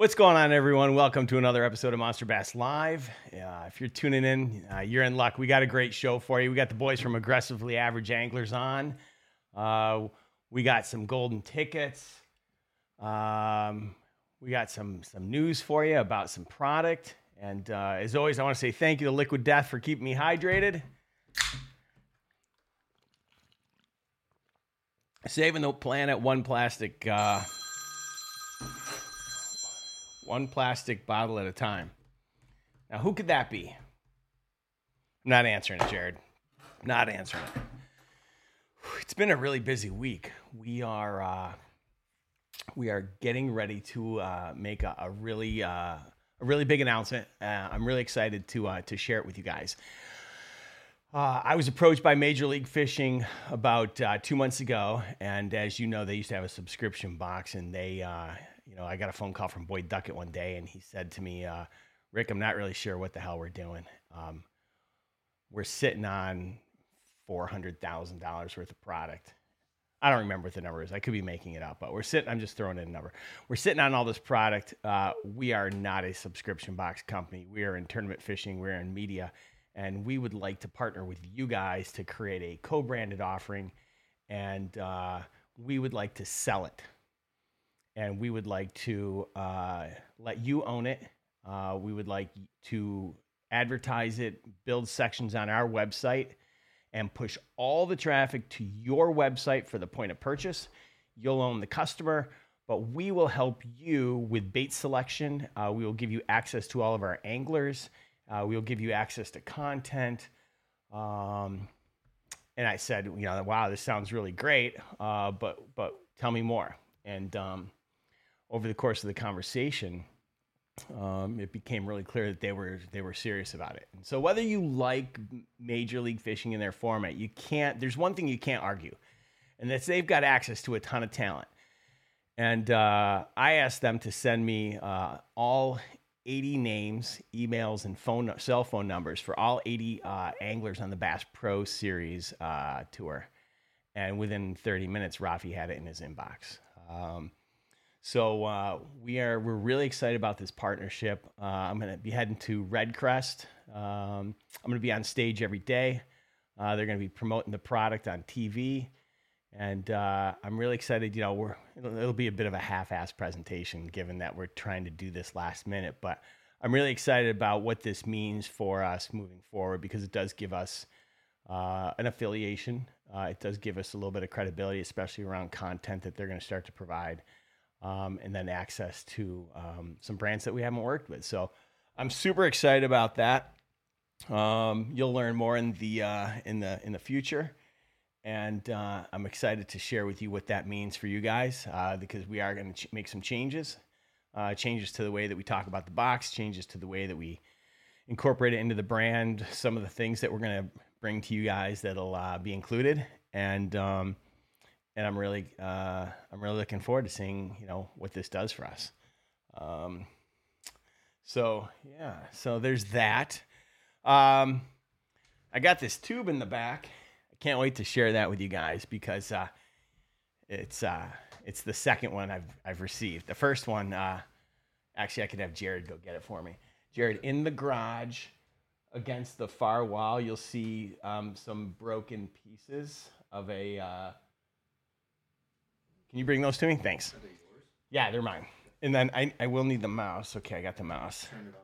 What's going on, everyone? Welcome to another episode of Monster Bass Live. Uh, if you're tuning in, uh, you're in luck. We got a great show for you. We got the boys from Aggressively Average Anglers on. Uh, we got some golden tickets. Um, we got some some news for you about some product. And uh, as always, I want to say thank you to Liquid Death for keeping me hydrated. Saving the planet one plastic uh, one plastic bottle at a time. Now, who could that be? I'm not answering it, Jared. I'm not answering it. It's been a really busy week. We are uh, we are getting ready to uh, make a, a really uh, a really big announcement. Uh, I'm really excited to uh, to share it with you guys. Uh, I was approached by Major League Fishing about uh, two months ago, and as you know, they used to have a subscription box, and they uh, you know, I got a phone call from Boyd Duckett one day, and he said to me, uh, "Rick, I'm not really sure what the hell we're doing. Um, we're sitting on four hundred thousand dollars worth of product. I don't remember what the number is. I could be making it up, but we're sitting. I'm just throwing in a number. We're sitting on all this product. Uh, we are not a subscription box company. We are in tournament fishing. We're in media, and we would like to partner with you guys to create a co-branded offering, and uh, we would like to sell it." And we would like to uh, let you own it. Uh, we would like to advertise it, build sections on our website, and push all the traffic to your website for the point of purchase. You'll own the customer, but we will help you with bait selection. Uh, we will give you access to all of our anglers. Uh, we will give you access to content. Um, and I said, you know, wow, this sounds really great, uh, but but tell me more. And um, over the course of the conversation, um, it became really clear that they were they were serious about it. And so whether you like Major League Fishing in their format, you can't. There's one thing you can't argue, and that's they've got access to a ton of talent. And uh, I asked them to send me uh, all 80 names, emails, and phone cell phone numbers for all 80 uh, anglers on the Bass Pro Series uh, tour. And within 30 minutes, Rafi had it in his inbox. Um, so uh, we are we're really excited about this partnership. Uh, I'm going to be heading to Redcrest. Um, I'm going to be on stage every day. Uh, they're going to be promoting the product on TV, and uh, I'm really excited. You know, we're it'll, it'll be a bit of a half-ass presentation given that we're trying to do this last minute, but I'm really excited about what this means for us moving forward because it does give us uh, an affiliation. Uh, it does give us a little bit of credibility, especially around content that they're going to start to provide um, and then access to um, some brands that we haven't worked with. So I'm super excited about that. Um, you'll learn more in the uh, in the in the future, and uh, I'm excited to share with you what that means for you guys uh, because we are going to ch- make some changes, uh, changes to the way that we talk about the box, changes to the way that we incorporate it into the brand, some of the things that we're going to bring to you guys that'll uh, be included, and um, and I'm really uh, I'm really looking forward to seeing you know what this does for us. Um, so yeah, so there's that. Um, I got this tube in the back. I can't wait to share that with you guys because uh, it's uh, it's the second one I've I've received. The first one, uh, actually, I could have Jared go get it for me. Jared, in the garage against the far wall, you'll see um, some broken pieces of a uh, can you bring those to me? Thanks. Yeah, they're mine. And then I, I will need the mouse. Okay, I got the mouse. Turn it on.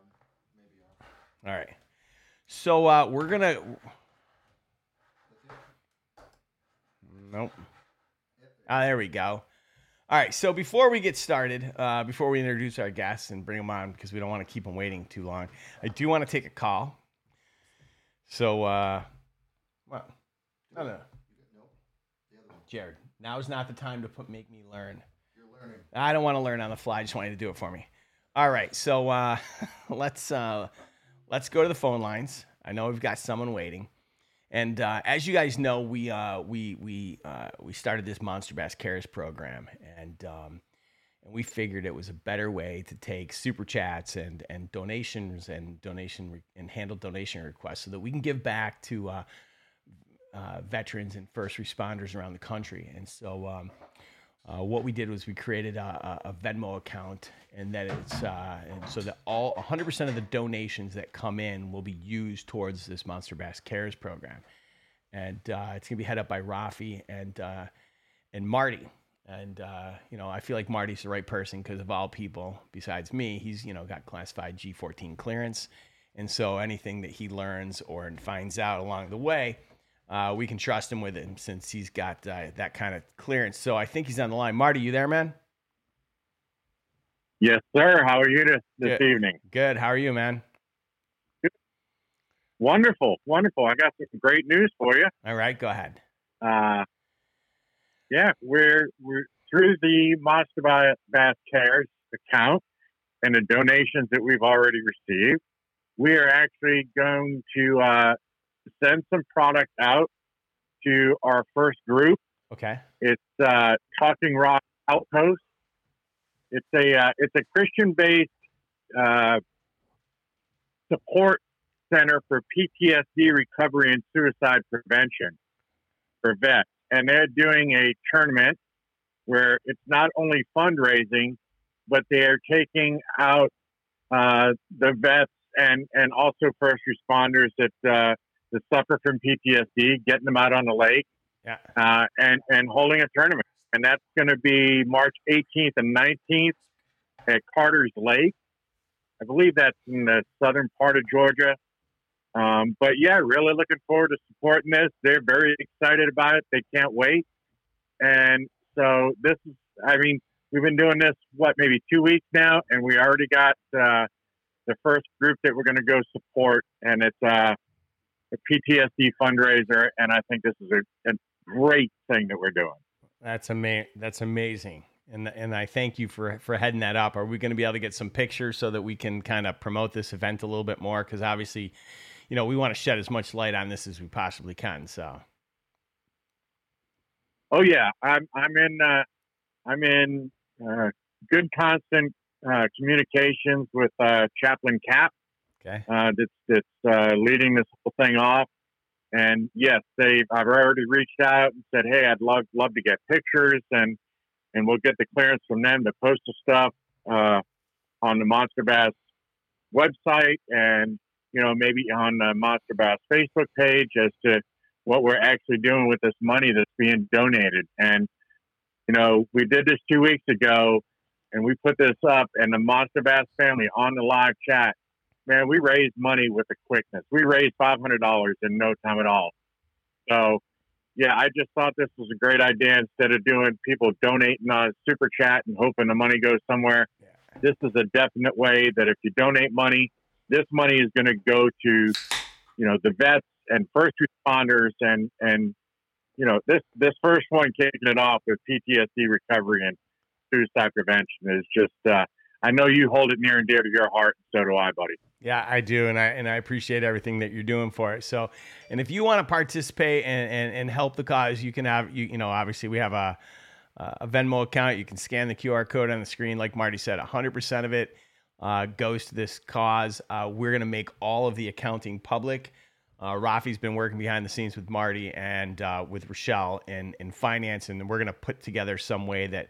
Maybe off. All right. So uh, we're gonna. Nope. Ah, there we go. All right. So before we get started, uh, before we introduce our guests and bring them on, because we don't want to keep them waiting too long, I do want to take a call. So, uh, what? No, no. Jared. Now is not the time to put make me learn. You're learning. I don't want to learn on the fly. I just want you to do it for me. All right, so uh, let's uh, let's go to the phone lines. I know we've got someone waiting, and uh, as you guys know, we uh, we we uh, we started this Monster Bass Cares program, and um, and we figured it was a better way to take super chats and and donations and donation re- and handle donation requests so that we can give back to uh, veterans and first responders around the country. And so um, uh, what we did was we created a, a, Venmo account, and that it's uh, and so that all 100% of the donations that come in will be used towards this Monster Bass Cares program, and uh, it's gonna be head up by Rafi and uh, and Marty. And uh, you know, I feel like Marty's the right person because of all people besides me, he's you know got classified G14 clearance, and so anything that he learns or finds out along the way uh, we can trust him with it since he's got uh, that kind of clearance. So I think he's on the line. Marty, you there, man? Yes, sir. How are you this, this Good. evening? Good. How are you, man? Wonderful, wonderful. I got some great news for you. All right, go ahead. Uh, yeah, we're we're through the Monster Ba- Bass Cares account and the donations that we've already received. We are actually going to uh, send some product out to our first group. Okay. It's uh, Talking Rock Outpost. It's a uh, it's a Christian based uh, support center for PTSD recovery and suicide prevention for vets, and they're doing a tournament where it's not only fundraising, but they are taking out uh, the vets and and also first responders that uh, that suffer from PTSD, getting them out on the lake Yeah. uh, and and holding a tournament, and that's going to be March 18th and 19th at Carter's Lake. I believe that's in the southern part of Georgia. Um, but yeah, really looking forward to supporting this. They're very excited about it. They can't wait. And so this is, I mean, we've been doing this what maybe two weeks now, and we already got uh, the first group that we're going to go support, and it's uh, a PTSD fundraiser. And I think this is a, a great thing that we're doing. That's ama- That's amazing. And and I thank you for for heading that up. Are we going to be able to get some pictures so that we can kind of promote this event a little bit more? Because obviously, you know, we want to shed as much light on this as we possibly can. So Oh yeah, I'm I'm in uh, I'm in uh, good constant uh, communications with uh, Chaplain Cap okay. uh, that's that's uh, leading this whole thing off. And yes, they I've already reached out and said, hey, I'd love love to get pictures and and we'll get the clearance from them to post the stuff uh, on the Monster Bass website and you know maybe on the Monster Bass Facebook page as to what we're actually doing with this money that's being donated. And you know we did this two weeks ago and we put this up and the Monster Bass family on the live chat man, we raised money with a quickness. We raised five hundred dollars in no time at all. So, yeah, I just thought this was a great idea. Instead of doing people donating on super chat and hoping the money goes somewhere, Yeah. this is a definite way that if you donate money, this money is going to go to, you know, the vets and first responders and and you know this this first one kicking it off with PTSD recovery and suicide prevention is just. uh I know you hold it near and dear to your heart, and so do I, buddy. Yeah, I do, and I and I appreciate everything that you're doing for it. So, and if you want to participate and, and, and help the cause, you can have you you know obviously we have a a Venmo account. You can scan the QR code on the screen, like Marty said. 100% of it uh, goes to this cause. Uh, we're gonna make all of the accounting public. Uh, Rafi's been working behind the scenes with Marty and uh, with Rochelle in in finance, and we're gonna put together some way that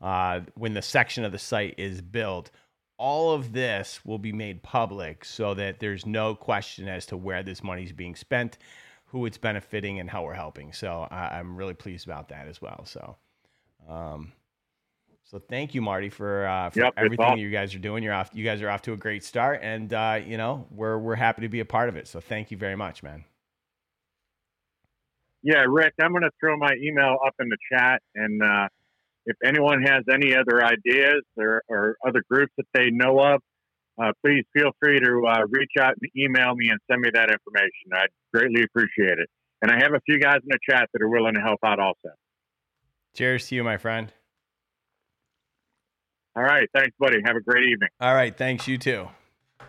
uh, when the section of the site is built all of this will be made public so that there's no question as to where this money is being spent, who it's benefiting, and how we're helping. So I, I'm really pleased about that as well. So, um, so thank you, Marty, for, uh, for Yep, everything awesome. you guys are doing. You're off. You guys are off to a great start, and uh, you know we're we're happy to be a part of it. So thank you very much, man. Yeah, Rick, I'm going to throw my email up in the chat. And uh, if anyone has any other ideas or, or other groups that they know of, uh, please feel free to uh, reach out and email me and send me that information. I'd greatly appreciate it. And I have a few guys in the chat that are willing to help out also. Cheers to you, my friend. All right. Thanks, buddy. Have a great evening. All right. Thanks. You too. All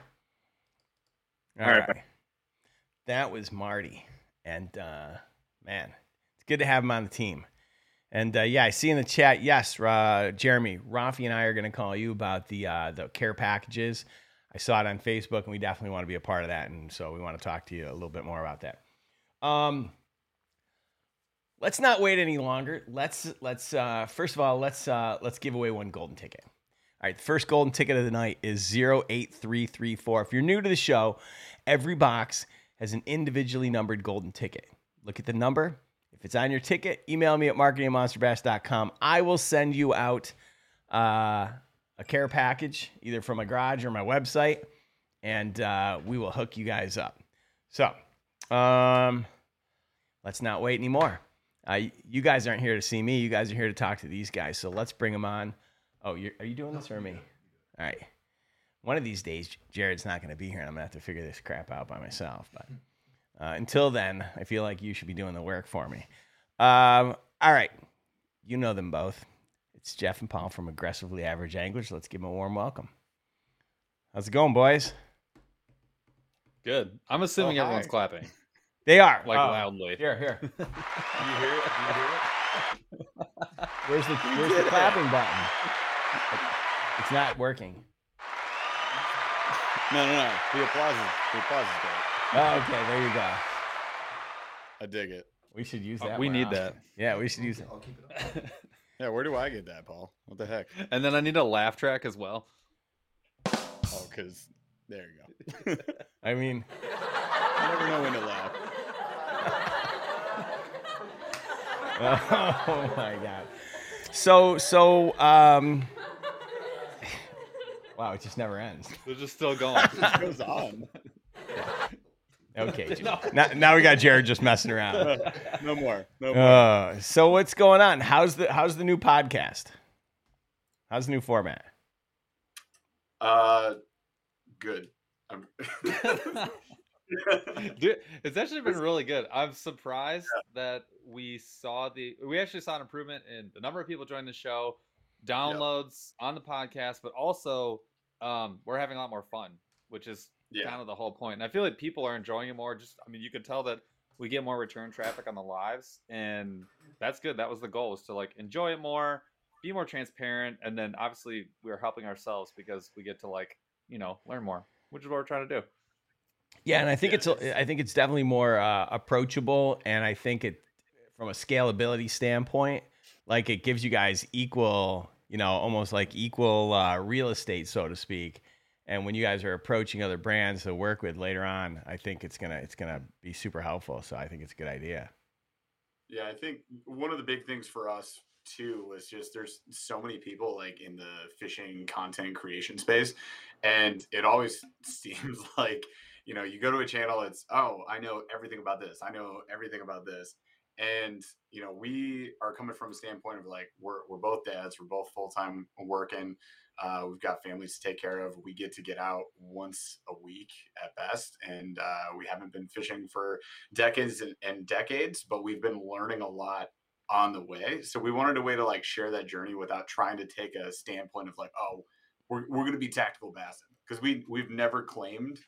All right, right. That was Marty. And uh, man, it's good to have him on the team. And uh, yeah, I see in the chat, yes, uh, Jeremy, Rafi and I are going to call you about the uh, the care packages. I saw it on Facebook, and we definitely want to be a part of that. And so we want to talk to you a little bit more about that. Um, let's not wait any longer. Let's let's uh, first of all let's uh, let's give away one golden ticket. All right, the first golden ticket of the night is 08334. If you're new to the show, every box has an individually numbered golden ticket. Look at the number. If it's on your ticket, email me at marketingmonsterbass.com. I will send you out uh, a care package, either from my garage or my website, and uh, we will hook you guys up. So, um, let's not wait anymore. Uh, you guys aren't here to see me. You guys are here to talk to these guys. So let's bring them on. Oh, are you doing this or me? All right. One of these days, Jared's not going to be here, and I'm going to have to figure this crap out by myself. But uh, until then, I feel like you should be doing the work for me. Um, all right. You know them both. It's Jeff and Paul from Aggressively Average Anglers. Let's give them a warm welcome. How's it going, boys? Good. I'm assuming Oh, everyone's clapping They are. like Oh, loudly. Here, here. you hear it? You hear it? Where's the, where's the clapping button? It's not working. No, no, no. The applause is the applause is great. Oh, okay, there you go. I dig it. We should use Uh, that. we more need often. that. Yeah, we should use it. Yeah, where do I get that, Paul? What the heck? And then I need a laugh track as well. Oh, because there you go. I mean, you never know when to laugh. oh my god. So, so, um, wow, it just never ends. They're just still going. It goes on. Okay, now, now we got Jared just messing around. No more. No more. Uh, so what's going on? How's the how's the new podcast? How's the new format? Uh, good. I'm Dude, it's actually been really good. I'm surprised that we saw the we actually saw an improvement in the number of people joining the show, downloads on the podcast, but also um, we're having a lot more fun, which is yeah. kind of the whole point. And I feel like people are enjoying it more. Just I mean, you can tell that we get more return traffic on the lives, and that's good. That was the goal was to like enjoy it more, be more transparent, and then obviously we're helping ourselves because we get to like you know learn more, which is what we're trying to do. Yeah, and I think Yeah, it's I think it's definitely more uh, approachable, and I think it from a scalability standpoint, like it gives you guys equal, you know, almost like equal uh, real estate, so to speak. And when you guys are approaching other brands to work with later on, I think it's gonna it's gonna be super helpful. So I think it's a good idea. Yeah, I think one of the big things for us too was just there's so many people like in the fishing content creation space, and it always seems like you know you go to a channel, it's oh I know everything about this, I know everything about this, and you know we are coming from a standpoint of like we're we're both dads, we're both full time working. Uh, we've got families to take care of. We get to get out once a week at best, and uh, we haven't been fishing for decades and, and decades, but we've been learning a lot on the way. So we wanted a way to like share that journey without trying to take a standpoint of like, oh, we're, we're going to be tactical bassin because we we've never claimed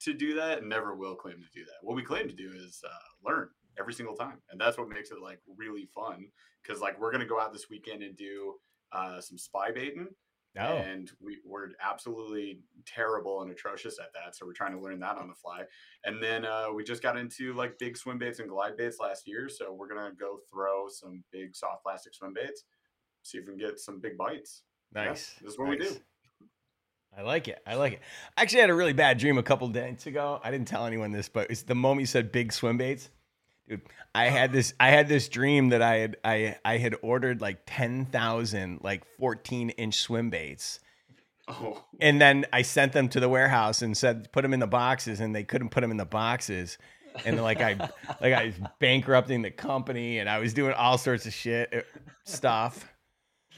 to do that and never will claim to do that. What we claim to do is uh, learn every single time, and that's what makes it like really fun. Because like we're going to go out this weekend and do uh, some spy baiting Oh, and we, we're absolutely terrible and atrocious at that. So we're trying to learn that on the fly. And then uh, we just got into like big swim baits and glide baits last year. So we're gonna go throw some big soft plastic swim baits, see if we can get some big bites. Yeah, nice. this is what we do. I like it. I like it. I actually had a really bad dream a couple days ago. I didn't tell anyone this, but it's the moment you said big swim baits. Dude, I had this I had this dream that I had I I had ordered like 10,000 like 14 inch swim baits. Oh, And then I sent them to the warehouse and said put them in the boxes and they couldn't put them in the boxes. And like I like I was bankrupting the company and I was doing all sorts of shit uh, stuff.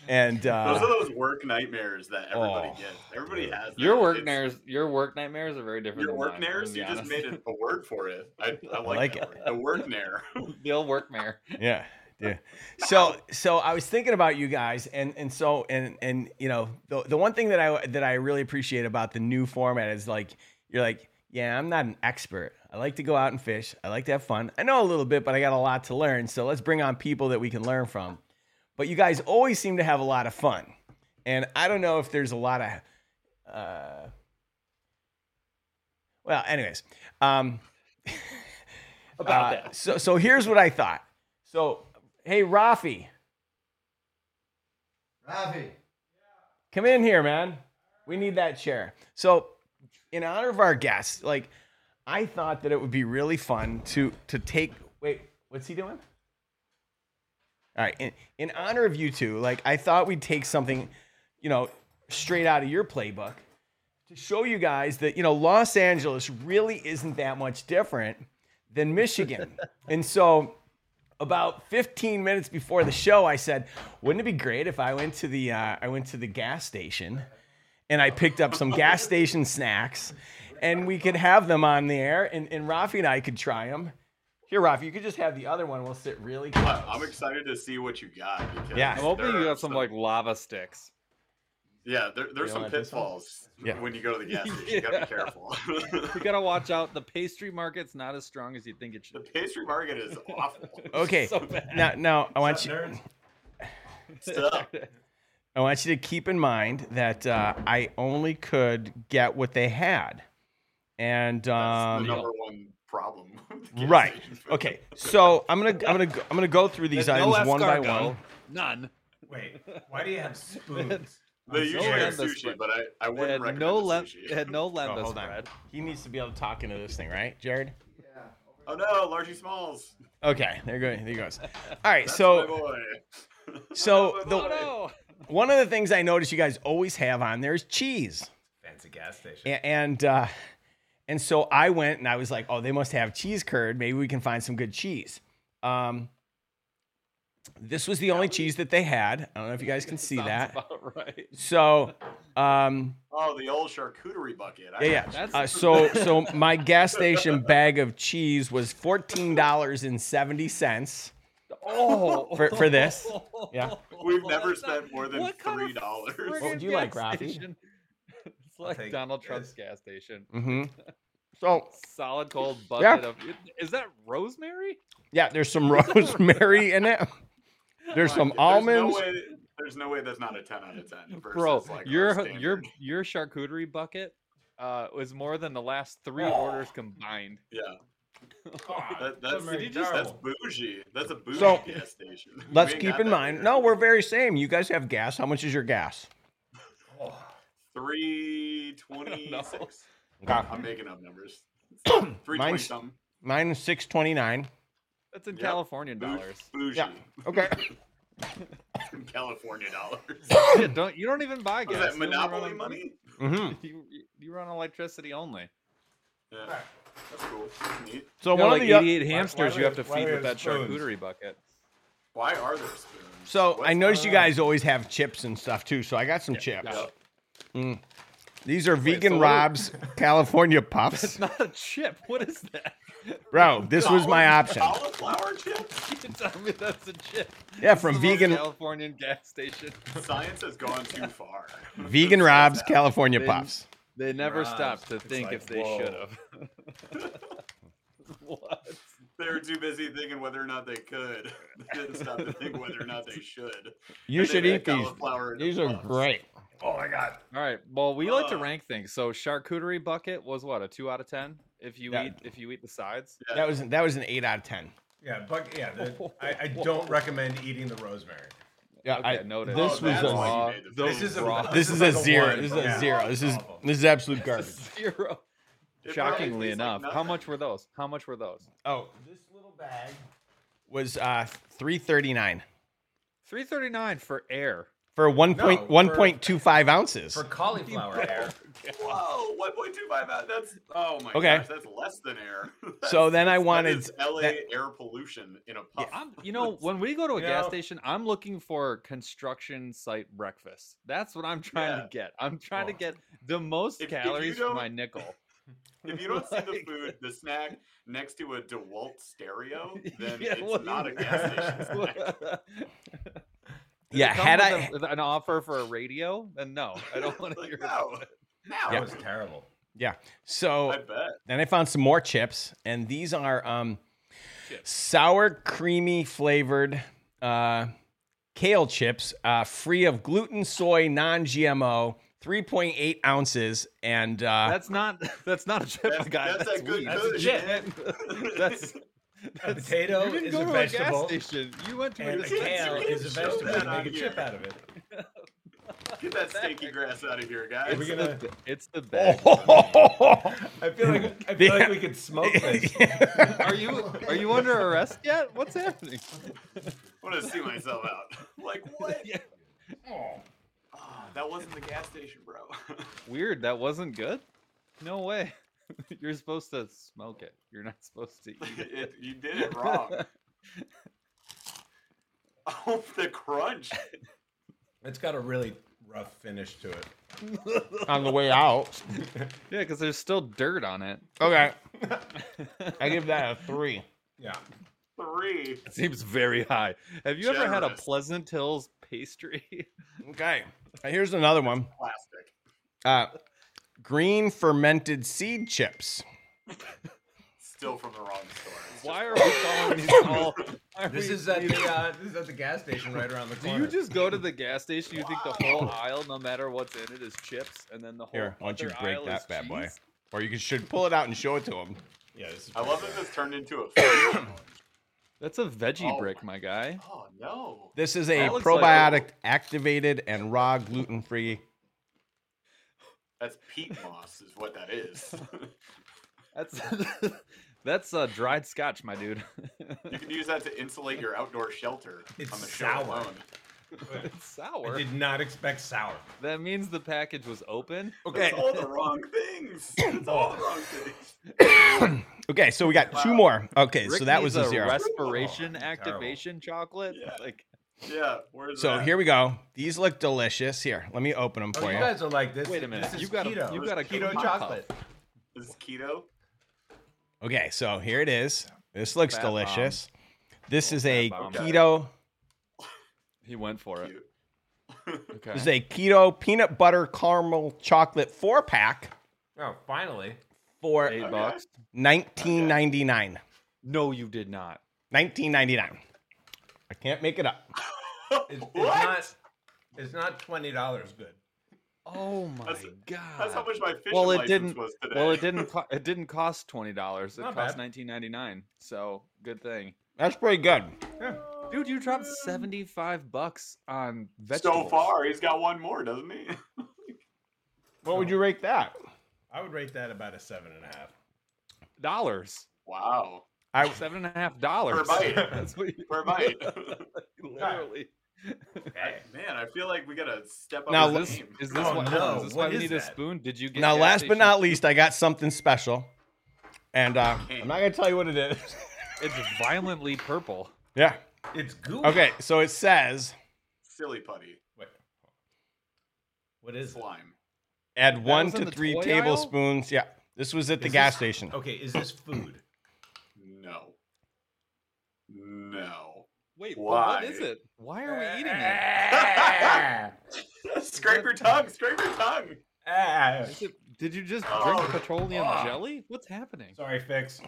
And uh those are those work nightmares that everybody oh, gets. Everybody has that. Your work nightmares, your work nightmares are very different. Your than work mine, nares. let's You just made it a word for it. I, I like, like that it. word. The work nair. the old work mare. Yeah. Yeah. So so I was thinking about you guys and and so and and you know the the one thing that I that I really appreciate about the new format is like you're like yeah I'm not an expert I like to go out and fish I like to have fun I know a little bit but I got a lot to learn so let's bring on people that we can learn from but you guys always seem to have a lot of fun and I don't know if there's a lot of uh well anyways um About uh, that. So, so here's what I thought. So, Hey, Rafi. Ravi. Come in here, man. We need that chair. So, in honor of our guests, like I thought that it would be really fun to to take. Wait, what's he doing? All right, in, in honor of you two, like I thought we'd take something, you know, straight out of your playbook to show you guys that you know Los Angeles really isn't that much different than Michigan, and so about 15 minutes before the show, I said, "Wouldn't it be great if I went to the uh, I went to the gas station, and I picked up some gas station snacks, and we could have them on the air, and, and Rafi and I could try them. Here, Rafi, you could just have the other one. We'll sit really close. I- I'm excited to see what you got. Because Yeah. I'm hoping you are got some like lava sticks. Yeah, there, there's You some want this one? pitfalls Yeah. when you go to the gas station. You gotta be careful. you gotta watch out. The pastry market's not as strong as you think it should. the pastry market is awful. Okay, So bad. now now I want you? Stop. I want you to keep in mind that uh, I only could get what they had, and That's um, the number one problem. With gas right. Okay, so I'm gonna I'm gonna go- I'm gonna go through these There's no items one by one. None. Wait, why do you have spoons? They usually sorry. have sushi, spread. but I, I They wouldn't had recommend no the lem- sushi. they had no Oh, lembas hold on. He needs to be able to talk into this thing, right, Jared? Yeah. Oh no, largy smalls. Okay, there you go. There he goes. All right, That's so my boy. so That's my the- boy. Oh one of the things I noticed you guys always have on there is cheese, Fancy gas station. A- and uh, and so I went and I was like, oh, they must have cheese curd. Maybe we can find some good cheese. Um, this was the only cheese that they had. I don't know if you guys can see that. About right. So, um, Oh, the old charcuterie bucket. I yeah, yeah. That's- Uh, so, so my gas station bag of cheese was fourteen dollars and seventy cents. Oh, For- for this? Yeah. We've never spent more than what kind of $3. What friggin' would you like, gas Rafi? Station? It's like take Donald this. Trump's gas station. Mm-hmm. So, Solid cold bucket Yeah. of. Is that rosemary? yeah, there's some rosemary in it. There's some There's almonds. No way, there's no way that's not a 10 out of 10. Bro, like your your your charcuterie bucket uh, was more than the last three orders combined. Yeah. Ah, That, that's, Did you that's bougie. That's a bougie So, gas station. Let's keep in mind. here. No, we're very same. You guys have gas. How much is your gas? Oh, Three twenty-six. Okay. I'm making up numbers. Three twenty Mine's- something. Mine is six twenty nine. That's in Yep. Californian Bou- dollars. Bougie. Yeah. Okay. California dollars. Yeah, don't you don't even buy Was gas. that you only run monopoly on- money? hmm You, you- you run electricity only. Yeah. That's cool. That's neat. So Yeah, one like of the o- 88 why hamsters do you have to why feed we with that spoons? charcuterie bucket. Why are there spoons? so What's I noticed you guys always have chips and stuff too. So I got some chips. Yeah. These are vegan so what- Rob's California puffs. It's not a chip. What is that? bro. This was my option. Cauliflower chips? You tell me that's a chip. Yeah, This from is the most vegan Californian gas station. Science has gone too far. vegan Rob's. California They- puffs. They never Right. stopped to It's think like, if they whoa. should have. what? They were too busy thinking whether or not they could. They didn't stop to think whether or not they should. You And they should made eat these. cauliflower into These are puffs. great. Oh my god. All right. Well, we like to rank things. So charcuterie bucket was what a two out of ten if you Yeah. eat if you eat the sides. Yeah. That was that was an eight out of ten. Yeah, but yeah, the, I, I don't recommend eating the rosemary. Yeah, Okay, I, noted. this Oh, was a raw. This is a- raw. this is like a a zero. one. This is a Yeah. zero. This is this is absolute garbage. zero. It Shockingly tastes like enough, how much were those? How much were those? Oh, this little bag was uh three thirty nine Three thirty nine for air. For one point for- one point two five ounces. For cauliflower air. Whoa, 1.25 out. That's oh my Okay. gosh, that's less than air. So then I wanted is LA that- air pollution in a puff. I'm, you know, when we go to a gas know- station, I'm looking for construction site breakfast. That's what I'm trying Yeah. to get. I'm trying to Oh. get the most If- if calories for my nickel. If you don't see the food, the snack next to a DeWalt stereo, then Yeah, it's what do not a gas station snack. Does Yeah, it come had with I- a- with an offer for a radio, then no, I don't want to Like, hear no. about it. That Now, was terrible. yeah. So I bet. then I found some more chips, and these are um Chips. sour creamy flavored uh kale chips, uh free of gluten, soy, non-GMO, three point eight ounces, and uh That's not that's not a chip, That's- guy. that's That's, that good. That's a good, chip. that's A potato you didn't is go a to vegetable, gas station. You went to and a a can't- kale you can't is a vegetable. that make a here. chip out of it. Get that stinky grass out of here, guys. Are we It's gonna- the, it's the bag. I feel like I feel like we could smoke this. Are you are you under arrest yet? What's happening? I want to see myself out. like what? Yeah. Oh, that wasn't the gas station, bro. Weird. That wasn't good. No way. You're supposed to smoke it. You're not supposed to eat it. it, you did it wrong. oh, the crunch. It's got a really rough finish to it. On the way out. Yeah, because there's still dirt on it. Okay. I give that a three. Yeah. Three. It seems very high. Have you ever had a Generous. Pleasant Hills pastry? Okay. Here's another one. Plastic. Uh, green fermented seed chips. Still from the wrong store. Why are we calling these all? why are This we is at the uh, this is at the gas station right around the Do corner. you just go to the gas station? You think the whole aisle, no matter what's in it, is chips, and then the whole Here, why don't you other break aisle that is bad boy? cheese? Or you could- should pull it out and show it to him. Yeah, this is I pretty love that this turned into a. food. That's a veggie Oh brick, my- my guy. oh no. This is a That looks like- probiotic activated and raw gluten free. That's peat moss, is what that is. That's that's uh, dried scotch, my dude. you can use that to insulate your outdoor shelter It's on the sour. alone. it's sour. I did not expect sour. That means the package was open. Okay. It's all the wrong things. It's all the wrong things. Okay, so we got two more. Okay, Rick so that needs was a a zero. respiration Oh, terrible. activation chocolate. Yeah. Like Yeah, where's So that? here we go. These look delicious. Here, let me open them Oh, for you you. guys are like this. Wait a minute, This is you've got a- keto. you've got a keto keto chocolate. This is keto. Okay, so here it is. This looks Fat bomb. delicious. This Oh, is a bomb. keto. he went for it. Okay. This is a keto peanut butter caramel chocolate four pack Oh, finally. for Eight bucks. nineteen ninety nine. No, you did not. Nineteen ninety nine. I can't make it up. It's, it's What? not. It's not twenty dollars good. Oh my That's- god. That's how much my fishing well, it license didn't. was today. Well, it didn't. Co- it didn't cost twenty dollars. It Not cost bad. nineteen ninety nine. So good thing, That's pretty good. Yeah. dude. You dropped seventy five bucks on vegetables. so far, he's got one more, doesn't he? What would you rate that? I would rate that about a seven and a half. dollars. wow. I Seven and a half dollars. per bite. That's what you, Per bite. literally. Man, I feel like we gotta step up Now, our Is this, game. is this Oh, why, no, is this what why we is need a spoon? Did you get now, gas last but not least, I got something special, and uh, I'm not gonna tell you what it is. It's violently purple. yeah. It's goo. Okay, so it says Silly putty. Wait. What is it? Slime. add one to three toy aisle? tablespoons. Yeah, this was at the Is gas this- station. Okay, is this food? No. No. Wait, Why? what is it? Why are we eating it? scrape your tongue. Scrape your tongue. Ah. It- Did you just Oh. drink petroleum Oh. jelly? What's happening? Sorry, fix.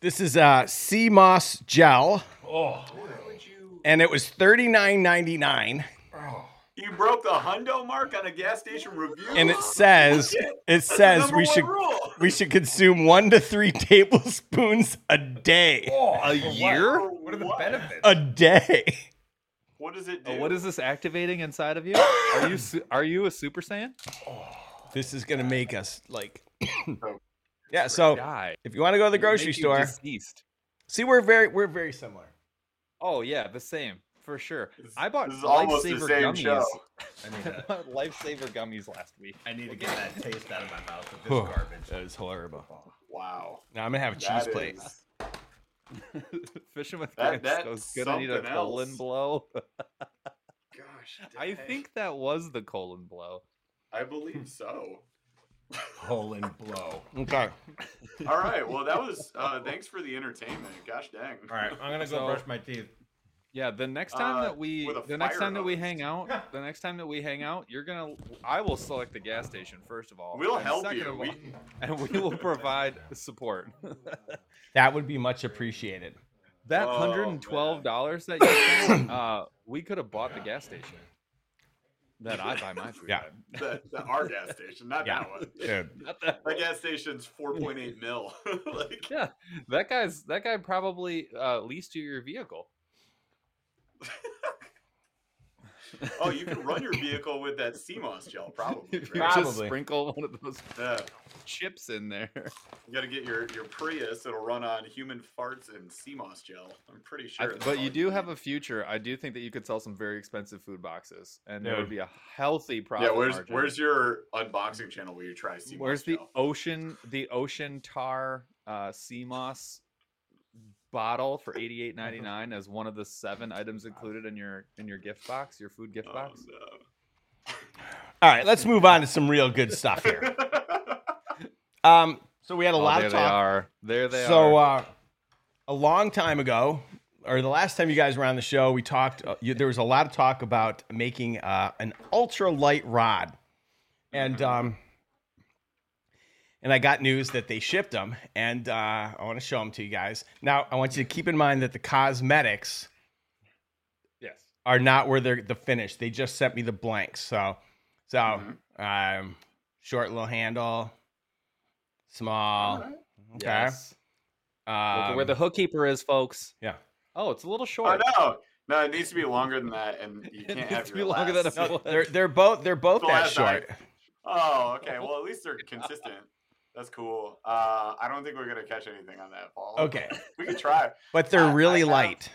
This is uh, sea moss gel, Oh. and it was thirty nine ninety nine. You broke the hundo mark on a gas station review. And it says it says we should rule. we should consume one to three tablespoons a day. Oh, A for what? year? What are the What? benefits? A day. What does it oh, do? Oh, what is this activating inside of you? Are you su- are you a Super Saiyan? Oh, this is gonna make us like. yeah. So Die. if you want to go to the grocery store, Deceased. see we're very we're very similar. Oh yeah, the same for sure. This- I bought this is almost the lifesaver gummies. show. I need I bought lifesaver gummies last week. I need to get that taste out of my mouth of this Whew. garbage. That is horrible. Wow. Now I'm gonna have a cheese That plate. is- Fishing with That- Grants that's goes gonna need a something colon blow. Gosh. I think that was the colon blow. I believe so. Colon blow. Okay. All right. Well, that was. Uh, thanks for the entertainment. Gosh dang. All right, I'm gonna go So- brush my teeth. Yeah, the next time Uh, that we the next fire time that we hang out, the next time that we hang out, you're gonna I will select the gas station first of all. We'll help you. all- We, and we will provide support. That would be much appreciated. that Oh, hundred and twelve dollars that you spent, uh, we could have bought the gas station. that I buy my food. Yeah. the, the our gas station, not Yeah. that one. Dude, Not that That gas station's 4.8 mil. like, Yeah, that guy's that guy probably uh, leased you your vehicle. oh, you can run your vehicle with that sea moss gel, probably. You Right? Just sprinkle one of those Yeah. chips in there. You got to get your, your Prius. It'll run on human farts and sea moss gel. I'm pretty sure. that's but you do have a future. I do think that you could sell some very expensive food boxes, and there would be a healthy profit Yeah, where's margin. where's your unboxing channel where you try sea moss Where's the ocean the ocean tar uh sea moss bottle for eighty eight ninety nine as one of the seven items included in your in your gift box, your food gift Oh, box? no. all right, let's move on to some real good stuff here. Um, so we had a Oh, lot there of they are. There they so, are. So uh, a long time ago, or the last time you guys were on the show, we talked. Uh, you, there was a lot of talk about making uh, an ultra light rod, and um, and I got news that they shipped them, and uh, I want to show them to you guys. Now, I want you to keep in mind that the cosmetics yes. are not where they're the finish. They just sent me the blanks. So, so um, short little handle, small. Okay. Yes. Um, where the hook keeper is, folks. yeah. Oh, it's a little Oh short. no, no, it needs to be longer than that, and you can't needs have to your be longer than a No, they're they're both they're both The that last eye. short. Oh, okay. Well, at least they're consistent. That's cool. Uh, I don't think we're gonna catch anything on that, Paul. Okay, we can try. but they're I- I really have- light.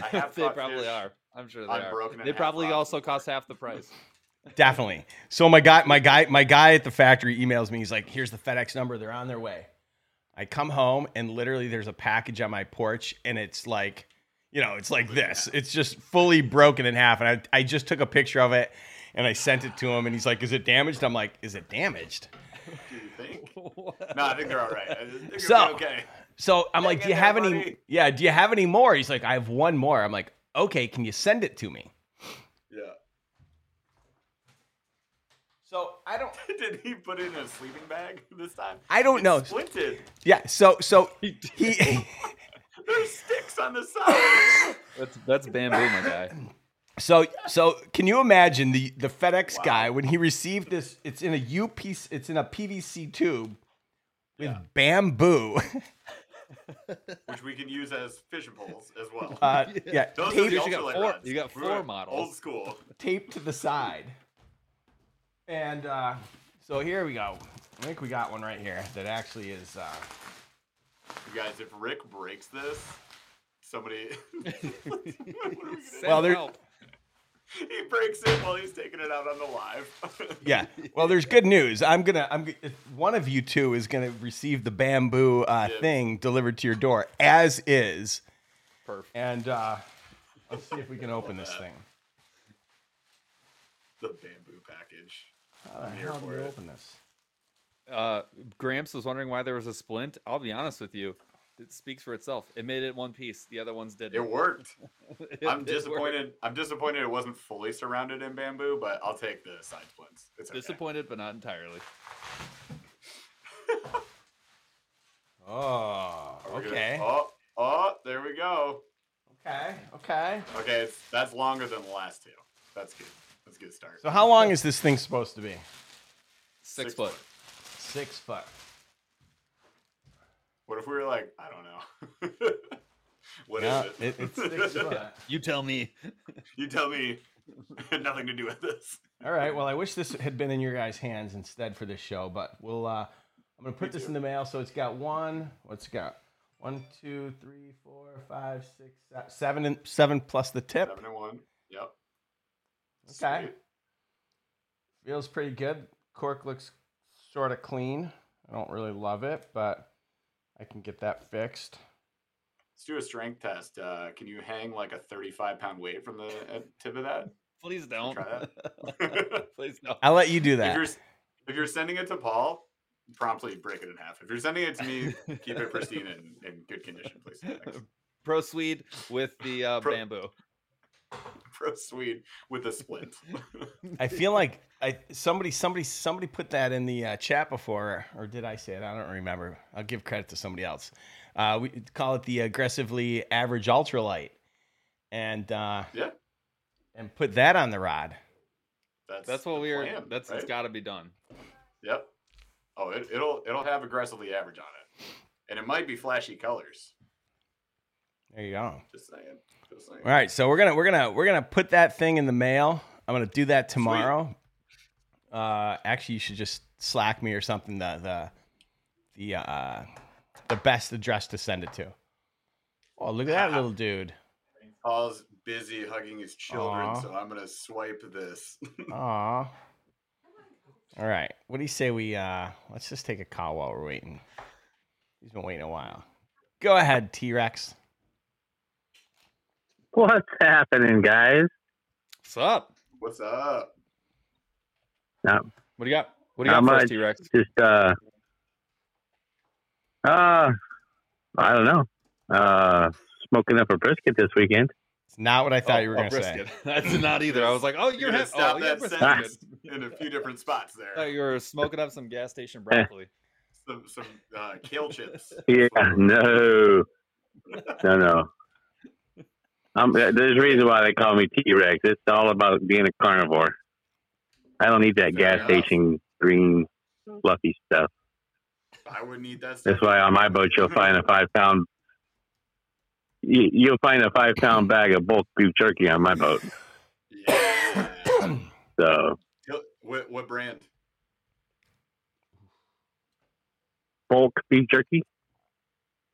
I have they probably are. I'm sure they are. broken They probably also before. cost half the price. Definitely. So my guy, my guy, my guy at the factory emails me. He's like, "Here's the FedEx number. They're on their way." I come home and literally there's a package on my porch, and it's like, you know, it's like this. It's just fully broken in half, and I I just took a picture of it. And I sent it to him, and he's like, "Is it damaged?" I'm like, "Is it damaged?" Do you think? No, I think they're all right. I think it'll So- okay. So I'm Dang like, "Do you have any? everybody. Yeah, do you have any more?" He's like, "I have one more." I'm like, "Okay, can you send it to me?" Yeah. So I don't, Did he put it in a sleeping bag this time? I don't It's know. Splinted. Yeah. So so He he. There's sticks on the side. That's that's bamboo, my guy. So so can you imagine the the FedEx Wow. guy when he received this? It's in a U piece. It's in a PVC tube with Yeah. bamboo. which we can use as fishing poles as well. Uh, yeah, Those are taped, the you got four- you got We four models. Old school. taped to the side. And uh, so here we go. I think we got one right here that actually is. Uh, You guys, if Rick breaks this, somebody. What are we gonna Send Well, there- help. Do? he breaks it while he's taking it out on the live. yeah. Well, there's good news. I'm gonna. I'm. if One of you two is gonna receive the bamboo uh, Yes. thing delivered to your door, as is. Perfect. And uh, let's see if we can open this thing. the bamboo package. How the I'm here hell do for you it. open this? Uh, Gramps was wondering why there was a splint. I'll be honest with you. It speaks for itself. It made it one piece. The other ones didn't. It worked. It I'm did work. disappointed. I'm disappointed it wasn't fully surrounded in bamboo, but I'll take the side splints. It's okay. Disappointed, but not entirely. Oh, We're gonna- okay. Oh, oh, there we go. Okay, okay. Okay, it's, that's longer than the last two. That's good. That's a good start. So how long is this thing supposed to be? Six, Six foot. foot. Six foot. What if we were like, I don't know. What is Yeah, it? it- it's six foot. You tell me. you tell me. Nothing to do with this. All right. Well, I wish this had been in your guys' hands instead for this show, but we'll. uh I'm gonna put Me this too. in the mail. So it's got one. What's it got? One, two, three, four, five, six, se- seven, and seven plus the tip. Seven and one. Yep. Okay. Sweet. Feels pretty good. Cork looks sort of clean. I don't really love it, but I can get that fixed. Let's do a strength test. Uh, can you hang like a 35 pound weight from the uh, tip of that? Please don't. Try that. Please don't. I'll let you do if that. you're if you're sending it to Paul, promptly break it in half. If you're sending it to me, keep it pristine and in good condition, please. Thanks. Pro Swede with the uh, Pro- bamboo. Pro Swede with a splint. I feel like I somebody somebody somebody put that in the uh, chat before, or did I say it? I don't remember. I'll give credit to somebody else. Uh, we call it the aggressively average ultralight, and uh, yeah. and put that on the rod. That's That's what we're. plan, that's right? it's got to be done. Yep. Oh, it, it'll it'll have aggressively average on it, and it might be flashy colors. There you go. Just saying. All right, so we're gonna we're gonna we're gonna put that thing in the mail. I'm gonna do that tomorrow. Uh, actually, you should just slack me or something. The the the uh the best address to send it to. Oh, look at that little dude. Paul's busy hugging his children, Aw. so I'm gonna swipe this. Aw. All right. What do you say we uh let's just take a call while we're waiting. He's been waiting a while. Go ahead, T Rex. What's happening, guys? What's up? What's up? Not What do you got? What do you How got for much? T Rex? just uh, uh, I don't know. Uh, smoking up a brisket this weekend. It's not what I thought Oh, you were oh, gonna say. brisket. That's not either. I was like, oh, you're gonna hip. stop Oh, that brisket. sentence in a few different spots I thought there. you were smoking up some gas station broccoli. Some some uh, kale chips. Yeah, no, no, no. Um, there's a reason why they call me T Rex. It's all about being a carnivore. I don't need that Fair gas enough. station green fluffy stuff. I wouldn't eat that. That's why on my boat you'll find a five pound. You, you'll find a five pound bag of bulk beef jerky on my boat. Yeah. So what what brand? bulk beef jerky.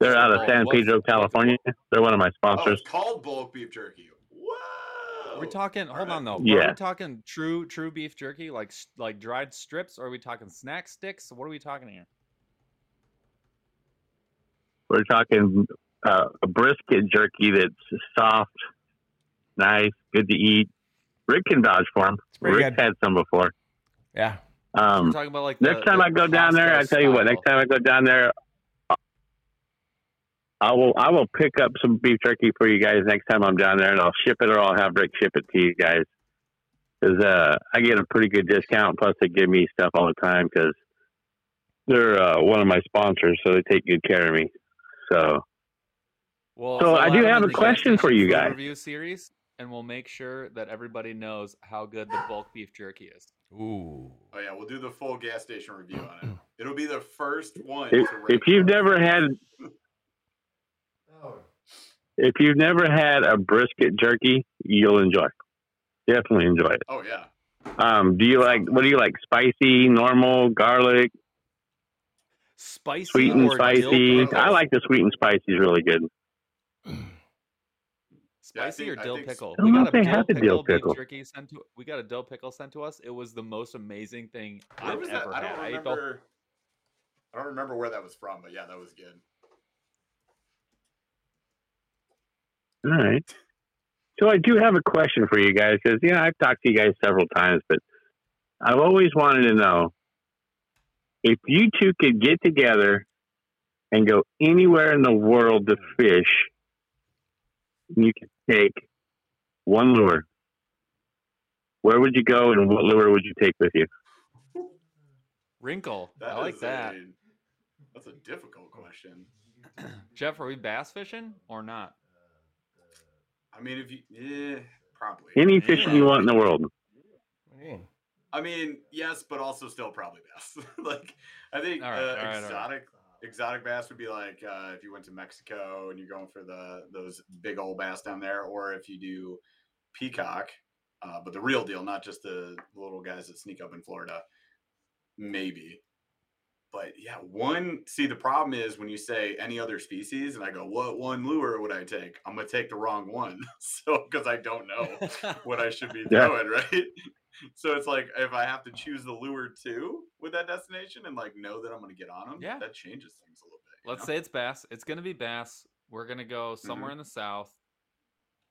They're out of Oh, San Pedro, what's California. They're one of my Oh, sponsors. it's called bulk beef jerky. Whoa. We're we talking? Hold Alright. on though. Are Yeah. we talking true true beef jerky, like like dried strips, or are we talking snack sticks? What are we talking here? We're talking uh, a brisket jerky that's soft, nice, good to eat. Rick can vouch for them. pretty Rick's good. had some before. Yeah. Um, talking about like next time the I go down there, I Costco tell you what. Next time I go down there, I will I will pick up some beef jerky for you guys next time I'm down there, and I'll ship it or I'll have Rick ship it to you guys. Because uh, I get a pretty good discount. Plus, they give me stuff all the time because they're uh, one of my sponsors, so they take good care of me. So Well, So I do have a question for you guys. Review series, and we'll make sure that everybody knows how good the bulk beef jerky is. Ooh. Oh yeah, we'll do the full gas station review on it. It'll be the first one. if, to if you've never had if you've never had a brisket jerky, you'll enjoy. Definitely enjoy it. Oh yeah. Um, do you like what do you like? Spicy, normal, garlic, Spicy sweet and or spicy? dill? I like the sweet and spicy is really good. Yeah, Spicy think- or dill pickle? I don't We know got if a they dill have the pickle, dill pickle. jerky sent to. We got a dill pickle sent to us. It was the most amazing thing Where I've was that? ever I don't I ate the remember. I don't remember where that was from, but yeah, that was good. All right. So I do have a question for you guys because you know I've talked to you guys several times, but I've always wanted to know if you two could get together and go anywhere in the world to fish, you could take one lure. Where would you go, and what lure would you take with you? wrinkle. That I like that. a- that's a difficult question. Jeff, are we bass fishing or not? I mean, if you, yeah, probably. Any fishing you want in the world. What do you mean? I mean, yes, but also still probably bass. like, I think All right, uh, all right, all right. exotic exotic bass would be like uh, if you went to Mexico and you're going for the those big old bass down there, or if you do peacock, uh, but the real deal, not just the little guys that sneak up in Florida. Maybe, but yeah, one. See, the problem is when you say any other species, and I go, "What one lure would I take?" I'm gonna take the wrong one, so because I don't know what I should be Yeah. throwing, right? So it's like if I have to choose the lure too with that destination and like know that I'm going to get on them, Yeah. that changes things a little bit. Let's know? say it's bass. It's gonna be bass. We're gonna go somewhere Mm-hmm. in the south.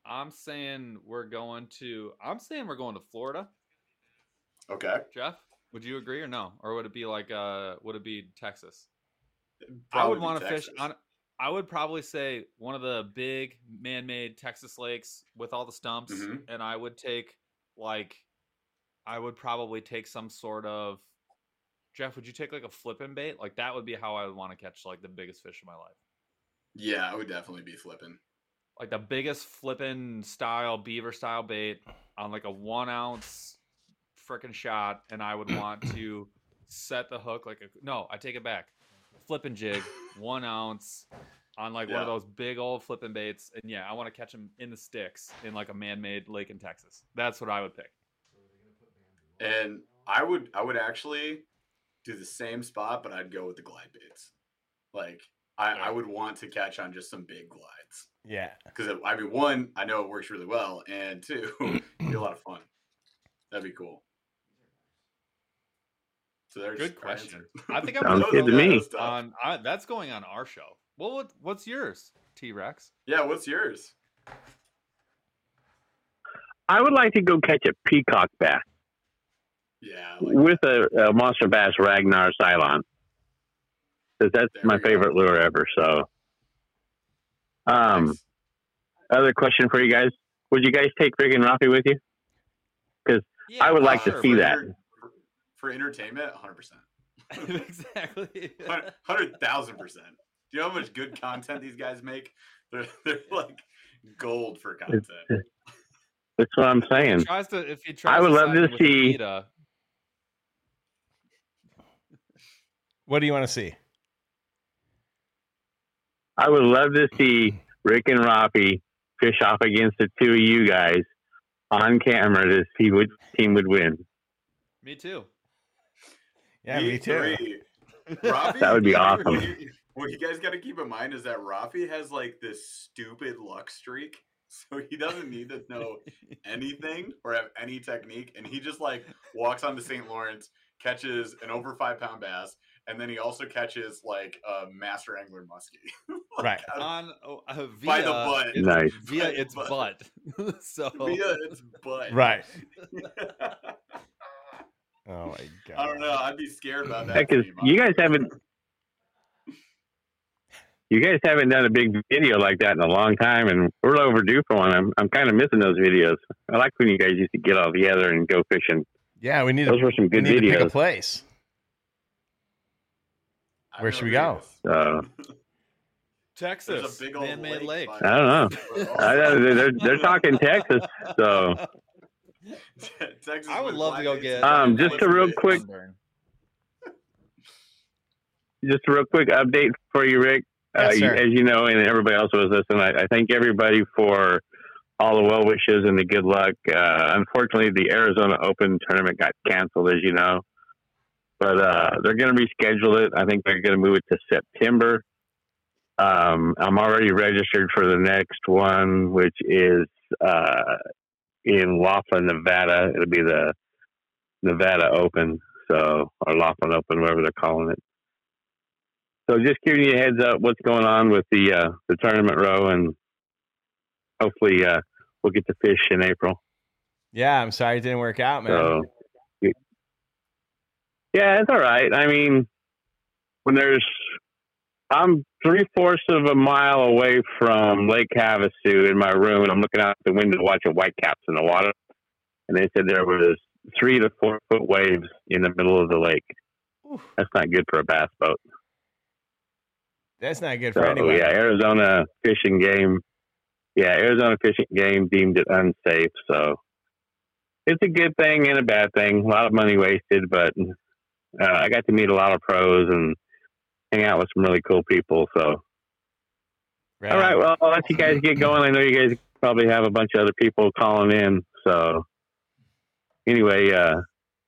I'm saying we're going to. I'm saying we're going to Florida. okay. Jeff, would you agree or no? Or would it be like uh would it be Texas? I would want to fish on I would probably say one of the big man-made Texas lakes with all the stumps Mhm. and I would take like I would probably take some sort of Jeff, would you take like a flipping bait? Like that would be how I would want to catch like the biggest fish of my life. Yeah, I would definitely be flipping. Like the biggest flipping style beaver style bait on like a one ounce freaking shot, and I would want to set the hook like a no. I take it back. Flipping jig, one ounce on like one of those big old flipping baits, and yeah, I want to catch them in the sticks in like a man-made lake in Texas. That's what I would pick. And I would I would actually do the same spot, but I'd go with the glide baits. Like I, I would want to catch on just some big glides Yeah. because I mean, one, I know it works really well, and two, it'd be a lot of fun. That'd be cool. So there's Good question. I think I'm Sounds gonna good go to me. On I, that's going on our show. Well, what, what's yours, T Rex? Yeah, what's yours? I would like to go catch a peacock bass Yeah, like with a, a monster bass Ragnar Cylon. Because that's There my we go. favorite lure ever. So, um, nice. other question for you guys: Would you guys take Rick and Rafi with you? Yeah, I would like Uh, to see for that. enter- for, for entertainment, 100%. exactly. Hundred thousand percent. Do you know how much good content these guys make? They're they're like gold for content. That's what I'm If saying. he tries to, if he tries I would to love to see- Akita, What do you want to see? I would love to see Rick and Rafi fish off against the two of you guys on camera to see which team would win. me too. Yeah, me too. three. Rafi, That would be What awesome. you, what you guys got to keep in mind is that Rafi has like this stupid luck streak, so he doesn't need to know anything or have any technique, and he just like walks onto St. Lawrence, catches an over five pound bass, and then he also catches like a master angler muskie. Like, Right. On oh, uh, via, By the butt. it's- Nice. Via its butt. butt. so via its butt. Right. Oh my god. I don't know. I'd be scared about that. Because team, you guys haven't, you guys haven't done a big video like that in a long time, and we're overdue for one. I'm, I'm kind of missing those videos. I like when you guys used to get all together and go fishing. Yeah, we need to, Those were some we good need to pick a videos. place. I Where should we go? So uh, Texas, There's a big old man-made lake. by- I don't know. I, they're, they're talking Texas, so Texas I would love to go get. Um, just a real quick- just a real quick update for you, Rick. Uh, you- as you know, and everybody else was listening, I, I thank everybody for all the well wishes and the good luck. Uh, unfortunately, the Arizona Open tournament got canceled, as you know, but uh, they're going to reschedule it. I think they're going to move it to September. Um, I'm already registered for the next one, which is uh, in Laughlin, Nevada. It'll be the Nevada Open, so or Laughlin Open, whatever they're calling it. So just giving you a heads up what's going on with the uh, the tournament row, and hopefully uh, we'll get to fish in April. Yeah, I'm sorry it didn't work out, man. So yeah, it's all right. I mean, when there's I'm three fourths of a mile away from Lake Havasu in my room, and I'm looking out the window watching whitecaps in the water, and they said there was three to four foot waves in the middle of the lake. Oof. That's not good for a bass boat. That's not good for So anyone. yeah, Arizona fishing game. Yeah, Arizona fishing game deemed it unsafe. So it's a good thing and a bad thing. A lot of money wasted, but uh, I got to meet a lot of pros and hang out with some really cool people. So Right all right, well I'll let you guys get going. I know you guys probably have a bunch of other people calling in. So anyway, uh,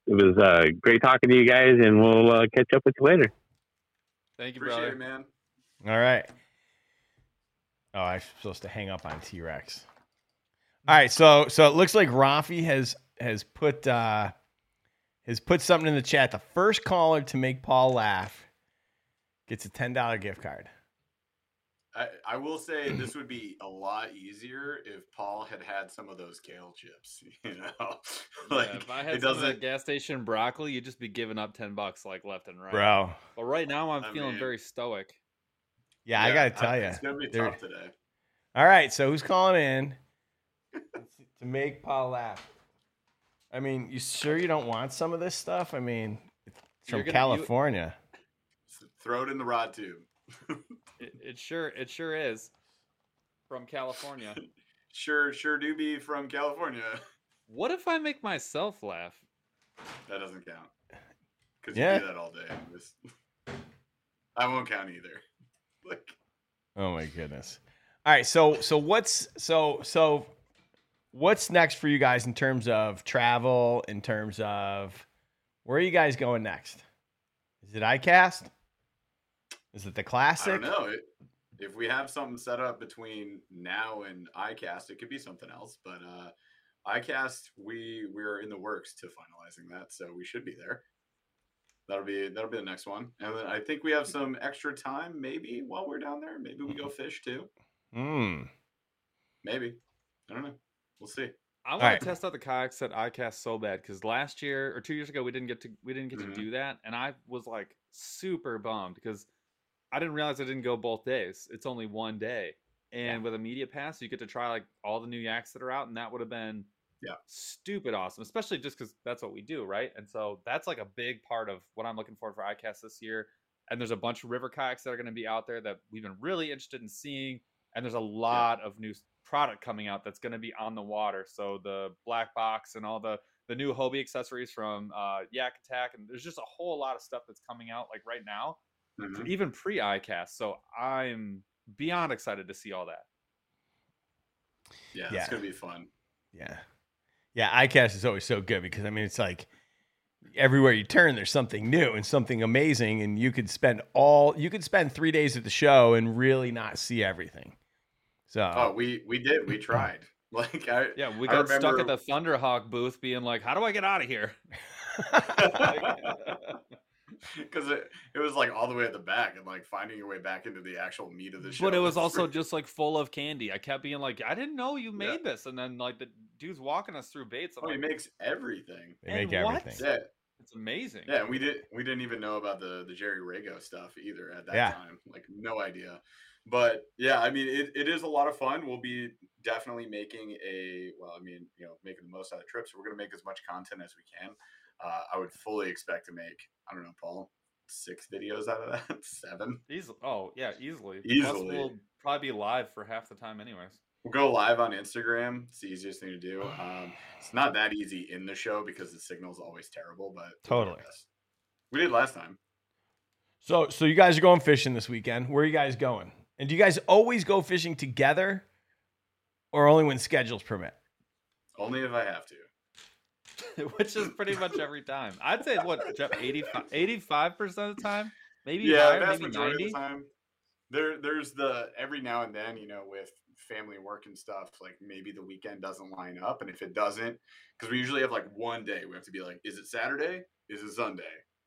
it was uh, great talking to you guys, and we'll uh, catch up with you later. Thank you, Appreciate brother. it, man. All right. Oh, I'm supposed to hang up on T Rex. All right, so so it looks like Rafi has has put uh has put something in the chat. The first caller to make Paul laugh gets a ten dollar gift card. I, I will say this would be a lot easier if Paul had had some of those kale chips. You know, like yeah, if I had it some of that doesn't. gas station broccoli, you'd just be giving up ten bucks like left and right. Bro. But right now, I'm I feeling mean- very stoic. Yeah, I gotta tell you. It's gonna be There- tough today. All right, so who's calling in to make Paul laugh? I mean, you sure you don't want some of this stuff? I mean, it's from gonna- California. S- Throw it in the rod tube. It, it sure, it sure is. From California. Sure, sure do be from California. what if I make myself laugh? That doesn't count. Because Yeah. you do that all day. This- I won't count either. Like, Oh my goodness. All right, so so what's so so what's next for you guys in terms of travel, in terms of where are you guys going next? Is it ICAST? Is it the classic? I don't know. If we have something set up between now and ICAST, it could be something else. But uh, ICAST, we we're in the works to finalizing that, so we should be there. That'll be that'll be the next one, and then I think we have some extra time, maybe while we're down there. Maybe we go fish too. Hmm. Maybe I don't know. We'll see. I want right. to test out the kayaks at ICAST so bad because last year or two years ago we didn't get to we didn't get Mhm. to do that, and I was like super bummed because I didn't realize I didn't go both days. It's only one day, and with a media pass, you get to try like all the new yaks that are out, and that would have been Yeah. stupid awesome, especially just because that's what we do, right? And so that's like a big part of what I'm looking for for ICAST this year. And there's a bunch of river kayaks that are going to be out there that we've been really interested in seeing. And there's a lot of new product coming out that's going to be on the water. So the black box and all the the new Hobie accessories from uh, Yak Attack, and there's just a whole lot of stuff that's coming out like right now, Mhm. even pre ICAST. So I'm beyond excited to see all that. Yeah, Yeah. it's gonna be fun. Yeah. Yeah, ICAST is always so good because I mean it's like everywhere you turn there's something new and something amazing and you could spend all you could spend 3 days at the show and really not see everything. So Oh, we we did. We tried. Like I Yeah, we got stuck at the Thunderhawk booth, being like, "How do I get out of here?" because it, it was like all the way at the back and like finding your way back into the actual meat of the show. but it was also just like full of candy. I kept being like, "I didn't know you Yeah. made this," and then like the dude's walking us through baits. I'm oh, he makes everything. they make and what? everything. Yeah, "It's amazing." yeah. And we did we didn't even know about the the Jerry Rago stuff either at that Yeah. time. Like no idea. But yeah, I mean, it, it is a lot of fun. We'll be definitely making a well, I mean, you know, making the most out of the trip. So we're gonna make as much content as we can. Uh, I would fully expect to make I don't know, Paul, six videos out of that, seven. Easily. Oh yeah, easily. Plus, Easily. we'll probably be live for half the time, anyways. We'll go live on Instagram. It's the easiest thing to do. Um, it's not that easy in the show because the signal's always terrible, but we'll do our Totally. We did last time. So so you guys are going fishing this weekend. Where are you guys going? And do you guys always go fishing together or only when schedules permit? Only if I have to. Which is pretty much every time. I'd say what Jeff 85 percent of the time, maybe yeah, higher, maybe ninety. of the time. There, there's the every now and then, you know, with family work and stuff, like maybe the weekend doesn't line up, and if it doesn't, because we usually have like one day, we have to be like, is it Saturday? Is it Sunday?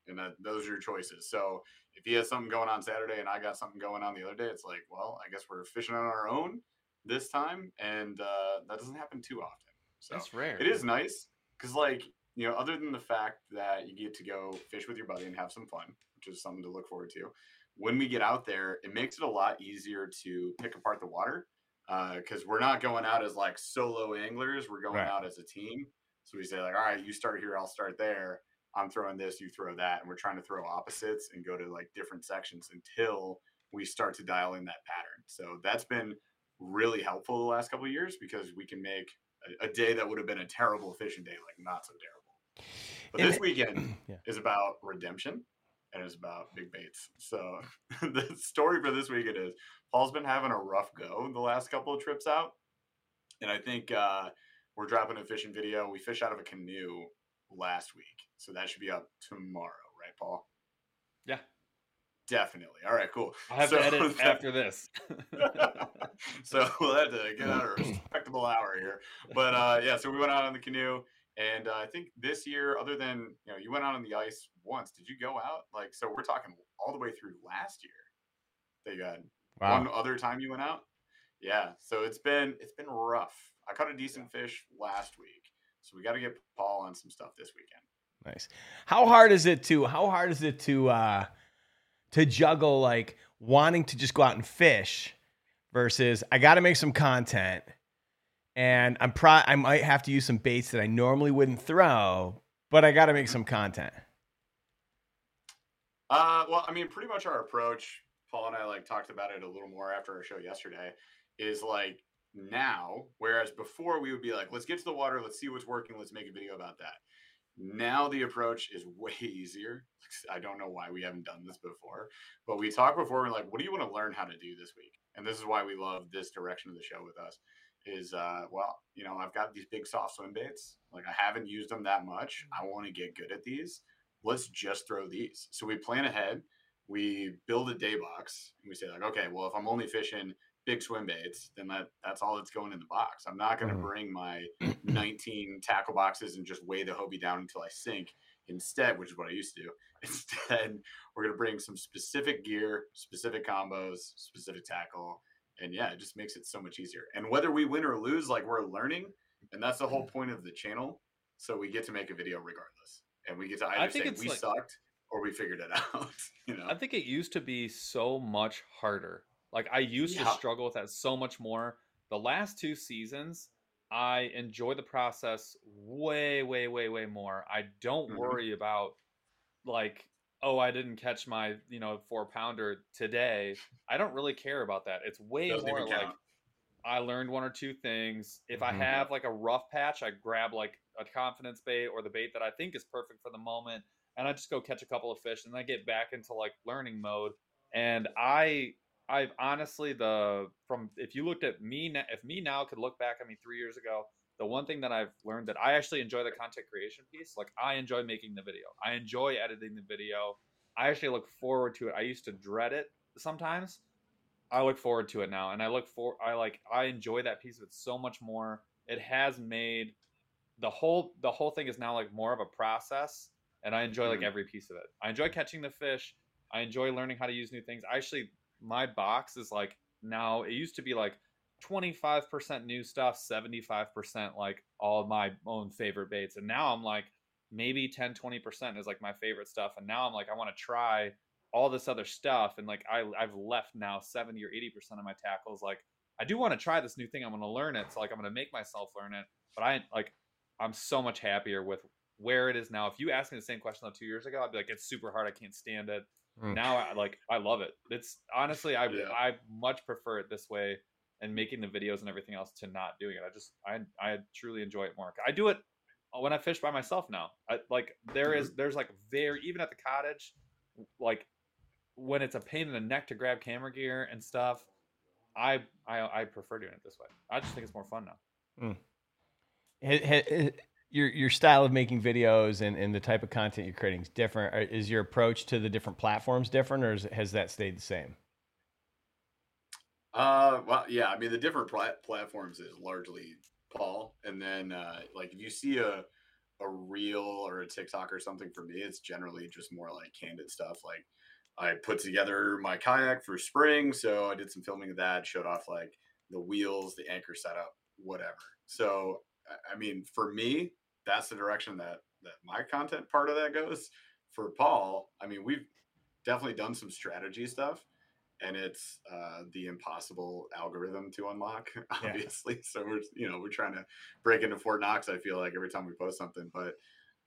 And that, those are your choices. So if he has something going on Saturday and I got something going on the other day, it's like, well, I guess we're fishing on our own this time, and uh, that doesn't happen too often. So That's rare. it is nice because, like, you know, other than the fact that you get to go fish with your buddy and have some fun, which is something to look forward to. When we get out there, it makes it a lot easier to pick apart the water uh, because we're not going out as like solo anglers. We're going Right. out as a team. So we say like, all right, you start here, I'll start there. I'm throwing this, you throw that, and we're trying to throw opposites and go to like different sections until we start to dial in that pattern. So that's been really helpful the last couple of years because we can make a, a day that would have been a terrible fishing day like not so terrible. But And this it- weekend Yeah. is about redemption and it's about big baits. So the story for this weekend is Paul's been having a rough go the last couple of trips out. And I think uh, we're dropping a fishing video. We fish out of a canoe last week. So that should be up tomorrow, right, Paul? Yeah. Definitely. All right, cool. I have So to edit after this. so we'll have to get out a respectable hour here. But uh, yeah, so we went out on the canoe, and uh, I think this year, other than you know, you went out on the ice once. Did you go out like? So we're talking all the way through last year. That you had Wow. one other time you went out. Yeah, so it's been it's been rough. I caught a decent fish last week, so we got to get Paul on some stuff this weekend. Nice. How hard is it to how hard is it to uh to juggle like wanting to just go out and fish versus I got to make some content and I'm pro I might have to use some baits that I normally wouldn't throw, but I got to make some content. Uh, well, I mean, pretty much our approach, Paul and I like talked about it a little more after our show yesterday, is like now, whereas before we would be like, let's get to the water, let's see what's working, let's make a video about that. Now the approach is way easier. I don't know why we haven't done this before, but we talked before. We're like, what do you want to learn how to do this week? And this is why we love this direction of the show with us. Is uh, well, you know, I've got these big soft swim baits. Like I haven't used them that much. I want to get good at these. Let's just throw these. So we plan ahead. We build a day box. And we say like, okay, well, if I'm only fishing big swim baits, then that that's all that's going in the box. I'm not going to Mhm. bring my 19 tackle boxes and just weigh the Hobie down until I sink. Instead, which is what I used to do, instead, we're going to bring some specific gear, specific combos, specific tackle. And yeah, it just makes it so much easier. And whether we win or lose, like we're learning. And that's the whole point of the channel. So we get to make a video regardless. And we get to either I think say we like- sucked or we figured it out. You know? I think it used to be so much harder. Like I used to struggle with that so much more. The last two seasons, I enjoy the process way, way, way, way more. I don't Mhm. worry about like, oh, I didn't catch my, you know, four pounder today. I don't really care about that. It's way Doesn't more like. I learned one or two things. If Mhm. I have like a rough patch, I grab like a confidence bait or the bait that I think is perfect for the moment, and I just go catch a couple of fish, and then I get back into like learning mode. And I, I've honestly the from if you looked at me, if me now could look back at me three years ago, the one thing that I've learned that I actually enjoy the content creation piece. Like I enjoy making the video. I enjoy editing the video. I actually look forward to it. I used to dread it sometimes. I look forward to it now, and I look for I like I enjoy that piece of it so much more. It has made the whole the whole thing is now like more of a process, and I enjoy like Mhm. every piece of it. I enjoy catching the fish. I enjoy learning how to use new things. I actually, my box is like now. It used to be like twenty five percent new stuff, seventy five percent like all my own favorite baits, and now I'm like maybe 10 20% is like my favorite stuff. And now i'm like i want to try all this other stuff. And like I, i've left now 70 or 80% of my tackles. Like i do want to try this new thing. I'm going to learn it. So like i'm going to make myself learn it. But i like i'm so much happier with where it is now. If you asked me the same question though two years ago i'd be like it's super hard. I can't stand it Mm. now i like i love it it's honestly i Yeah. i much prefer it this way and making the videos and everything else to not doing it i just i i truly enjoy it more i do it uh, when I fish by myself now. I, like there is mm. there's like very even at the cottage, like when it's a pain in the neck to grab camera gear and stuff. I I I prefer doing it this way. I just think it's more fun now. Mm. Ha- your your style of making videos and, and the type of content you're creating is different. Is your approach to the different platforms different, or is, has that stayed the same? Uh, well, yeah. I mean, the different plat- platforms is largely Paul, and then uh, like if you see a a reel or a TikTok or something for me, it's generally just more like candid stuff. Like I put together my kayak for spring, so I did some filming of that, showed off like the wheels, the anchor setup, whatever. So I- mean, for me, that's the direction that that my content part of that goes. For Paul, I mean, we've definitely done some strategy stuff and it's uh, the impossible algorithm to unlock, obviously. So we're you know we're trying to break into Fort Knox. I feel like every time we post something, but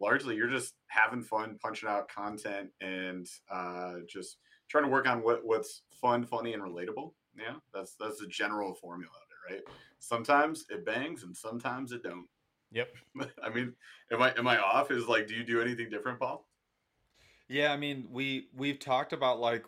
largely you're just having fun, punching out content, and uh, just trying to work on what what's fun, funny, and relatable. Yeah, that's that's the general formula of it, right? Sometimes it bangs, and sometimes it don't. Yep. I mean, am I am I off? Is like, do you do anything different, Paul? Yeah, I mean, we we've talked about like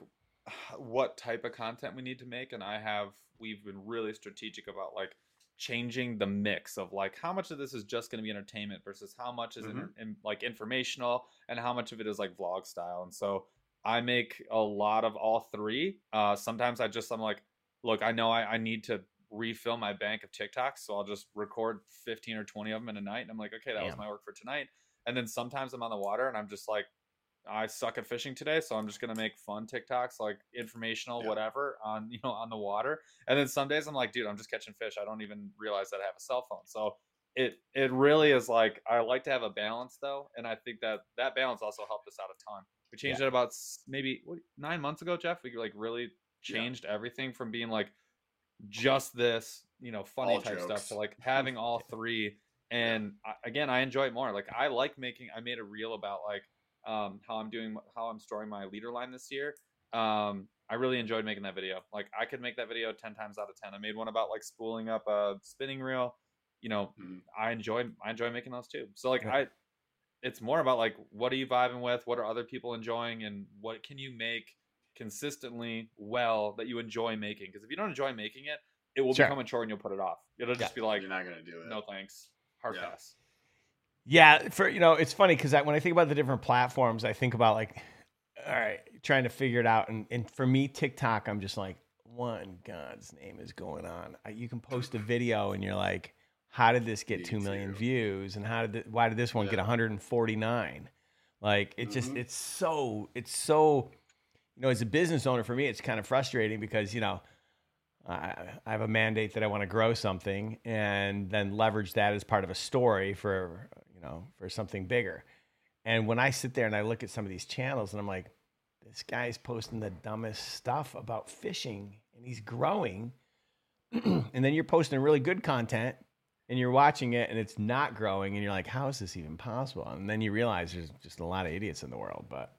what type of content we need to make and I have we've been really strategic about like changing the mix of like how much of this is just going to be entertainment versus how much is in, in, like informational and how much of it is like vlog style. And so I make a lot of all three. Uh sometimes I just I'm like, look, I know I, I need to refill my bank of TikToks, so I'll just record 15 or 20 of them in a night and I'm like, okay, that was my work for tonight. And then sometimes I'm on the water and I'm just like I suck at fishing today, so I'm just gonna make fun TikToks, like informational, Yeah. whatever, on you know on the water. And then some days I'm like, dude, I'm just catching fish. I don't even realize that I have a cell phone. So it it really is like I like to have a balance though, and I think that that balance also helped us out a ton. We changed it about maybe what, nine months ago, Jeff. We like really Yeah. changed everything from being like just this, you know, funny All type stuff jokes. to like having all three. And I, again, I enjoy it more. Like I like making. I made a reel about like um, how I'm doing, how I'm storing my leader line this year. Um, I really enjoyed making that video. Like I could make that video ten times out of ten. I made one about like spooling up a spinning reel. You know, Mhm. I enjoyed I enjoy making those too. So like Yeah. I it's more about like what are you vibing with, what are other people enjoying, and what can you make consistently well that you enjoy making. Because if you don't enjoy making it, it will Sure. become a chore and you'll put it off. It'll just be like, You're not gonna do it. no thanks, hard Yeah. pass. Yeah, for you know, it's funny because when I think about the different platforms, I think about like, all right, trying to figure it out. And, and for me, TikTok, I'm just like, what in God's name is going on? I, you can post a video and you're like, how did this get Me two million too. views? And how did th- why did this one get 149? Like it just Mhm. it's so it's so you know as a business owner for me it's kind of frustrating because you know I, I have a mandate that I want to grow something and then leverage that as part of a story for you know for something bigger. And when I sit there and I look at some of these channels and I'm like, this guy's posting the dumbest stuff about fishing and he's growing, and then you're posting really good content and you're watching it and it's not growing and you're like, how is this even possible? And then you realize there's just a lot of idiots in the world. But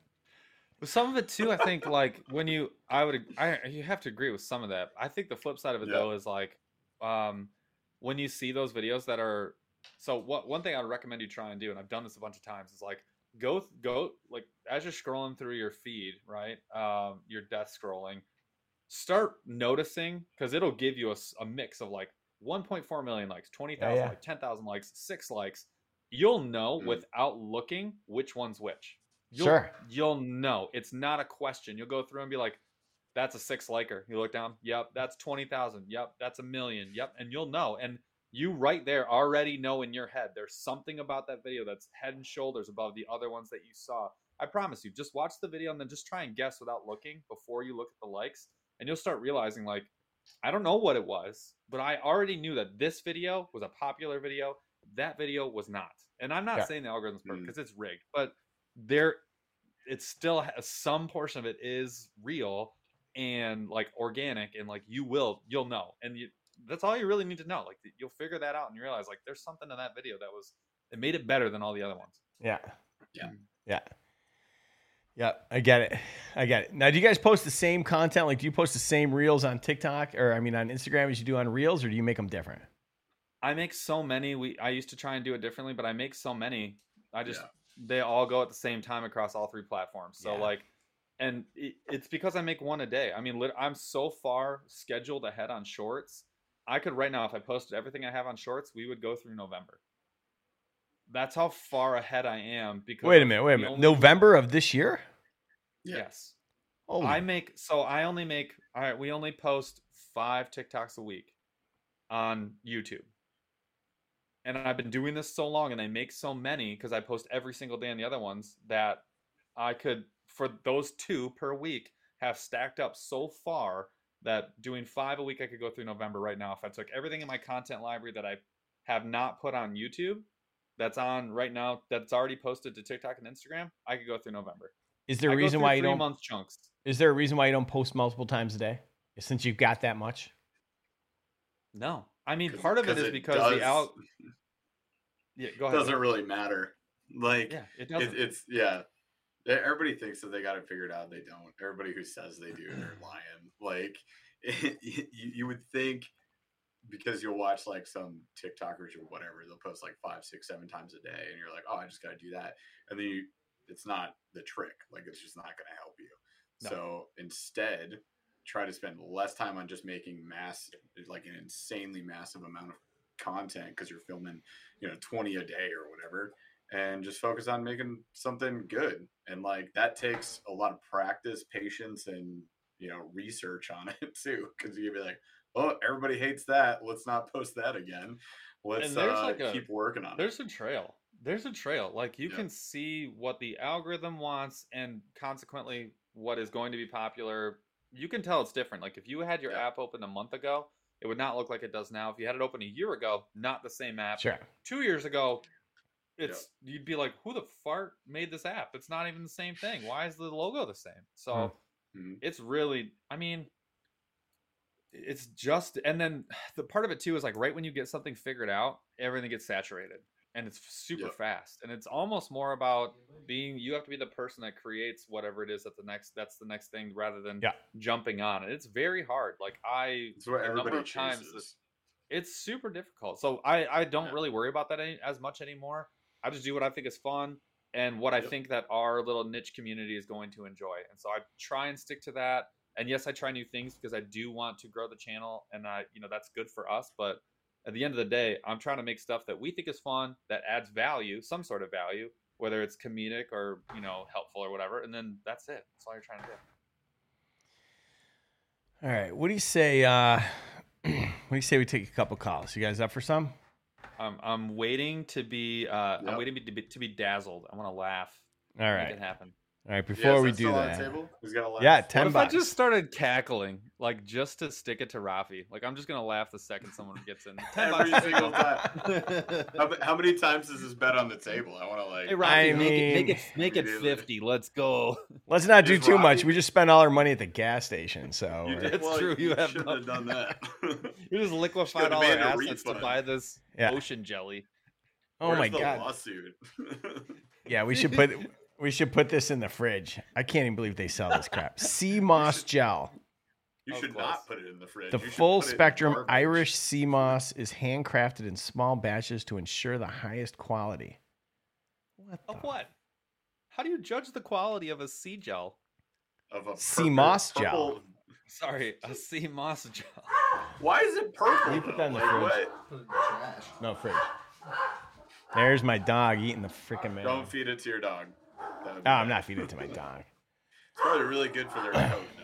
With some of it too, I think like when you, I would, I you have to agree with some of that. I think the flip side of it Yeah. though is like, um, when you see those videos that are, so what one thing I would recommend you try and do, and I've done this a bunch of times, is like go go like as you're scrolling through your feed, right? Um, your death scrolling, start noticing because it'll give you a mix of like 1.4 million likes, 20,000 yeah. like 10,000 likes, six likes. You'll know Mm. without looking which one's which. You'll, Sure. You'll know. It's not a question. You'll go through and be like, that's a six liker. You look down. Yep. That's 20,000. Yep. That's a million. Yep. And you'll know. And you right there already know in your head there's something about that video that's head and shoulders above the other ones that you saw. I promise you, just watch the video and then just try and guess without looking before you look at the likes. And you'll start realizing, like, I don't know what it was, but I already knew that this video was a popular video. That video was not. And I'm not Yeah. saying the algorithm's perfect Mm. because it's rigged, but there, it's still has some portion of it is real and like organic and like you will you'll know and you that's all you really need to know like you'll figure that out and you realize like there's something in that video that was it made it better than all the other ones yeah. Yeah. Yeah. Yeah, I get it. I get it. Now, do you guys post the same content? Like, do you post the same reels on TikTok or I mean on Instagram as you do on Reels, or do you make them different? I make so many. We I used to try and do it differently, but I make so many. I just Yeah. They all go at the same time across all three platforms. So Yeah. like, and it, it's because I make one a day. I mean, lit- I'm so far scheduled ahead on shorts. I could right now, if I posted everything I have on shorts, we would go through November. That's how far ahead I am. Because Wait a minute. Wait a minute. November of this year? Yeah. Yes. Oh, I make so I only make all right. We only post five TikToks a week on YouTube, and I've been doing this so long, and I make so many because I post every single day on the other ones that I could for those two per week have stacked up so far that doing five a week I could go through November right now if I took everything in my content library that I have not put on YouTube that's on right now that's already posted to TikTok and Instagram I could go through November. is there a I reason why you don't? month chunks? Is there a reason why you don't post multiple times a day? Since you've got that much. No, I mean, part of it is it because does- the out. Yeah, go ahead. doesn't really matter. Like Yeah, it it, doesn't. it's yeah. Everybody thinks that they got it figured out. They don't. Everybody who says they do, they're lying. Like you, you would think because you'll watch like some TikTokers or whatever, they'll post like five, six, seven times a day, and you're like, oh, I just got to do that, and then you, it's not the trick. Like it's just not going to help you. No. So instead, try to spend less time on just making mass, like an insanely massive amount of content because you're filming, you know, 20 a day or whatever, and just focus on making something good. And like that takes a lot of practice, patience, and you know, research on it too. Because you'd be like, oh, everybody hates that. Let's not post that again. Let's uh, like a- keep working on it. There's a trail. There's a trail. Like you Yeah. can see what the algorithm wants, and consequently, what is going to be popular. You can tell it's different. Like if you had your Yeah. app open a month ago, it would not look like it does now. If you had it open a year ago, not the same app. Sure. Two years ago, it's you'd be like, who the fart made this app? It's not even the same thing. Why is the logo the same? So. Mhm. it's really i mean it's just and then the part of it too is like right when you get something figured out everything gets saturated and it's super Yep. fast and it's almost more about being you have to be the person that creates whatever it is that the next that's the next thing rather than Yeah. jumping on it it's very hard like i It's what everybody of times this- it's super difficult so i i don't Yeah. really worry about that any, as much anymore i just do what i think is fun and what I think that our little niche community is going to enjoy. And so I try and stick to that. And yes, I try new things because I do want to grow the channel, and I, you know, that's good for us. But at the end of the day, I'm trying to make stuff that we think is fun, that adds value, some sort of value, whether it's comedic or you know helpful or whatever. And then that's it. That's all you're trying to do. All right. What do you say? Uh, what do you say we take a couple calls? You guys up for some? I'm, I'm waiting to be, uh, I'm waiting to be, to be dazzled. I want to laugh. All Make right. it happen. All right. Before is we do that, the table? Who's got a laugh? yeah, What ten if I just started cackling, like just to stick it to Rafi? Like I'm just gonna laugh the second someone gets in. Ten Every single time. How, how many times is this bet on the table? I want to like. Hey Rafi, I make it make mean- it make it fifty. Let's go. Let's not do Is too much. We just spent all our money at the gas station. So You did, That's well, true, you have shouldn't have done that. You just liquefied all our demand a assets to buy this Yeah. ocean jelly. oh Where's my the god. Lawsuit. Yeah, we should put we should put this in the fridge. I can't even believe they sell this crap. Sea moss gel. You Oh, should close. not put it in the fridge. The You full put it in spectrum. Irish sea moss is handcrafted in small batches to ensure the highest quality. What Of the- what? How do you judge the quality of a sea gel? of a Sea purple- moss purple- gel. Sorry, a sea moss gel. Why is it purple? You put that in the Like, fridge. what? No fridge. There's my dog eating the freaking man. Don't feed it to your dog. That would be Oh, I'm not feeding it to my dog. It's probably really good for their coat, though.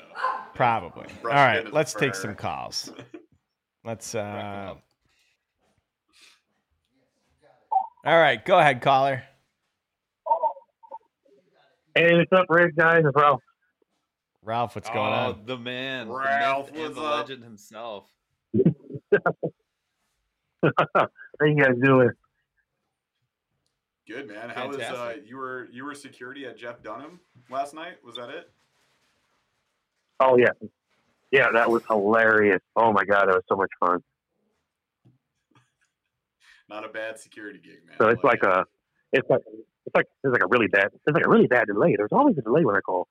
Probably. All Brush it right, into the let's take some calls. Let's uh. All right, go ahead, caller. Hey, what's up, Rick? Guys, it's Ralph. Ralph, what's going oh, on? the man, the myth Ralph, and what's the legend himself. How you guys doing? Good man. How was uh, you were you were security at Jeff Dunham last night? Was that it? Oh yeah, yeah, that was hilarious. Oh my god, that was so much fun. Not a bad security gig, man. So it's like it. a, it's like it's like it's like a really bad, it's like a really bad delay. There's always a delay when I call.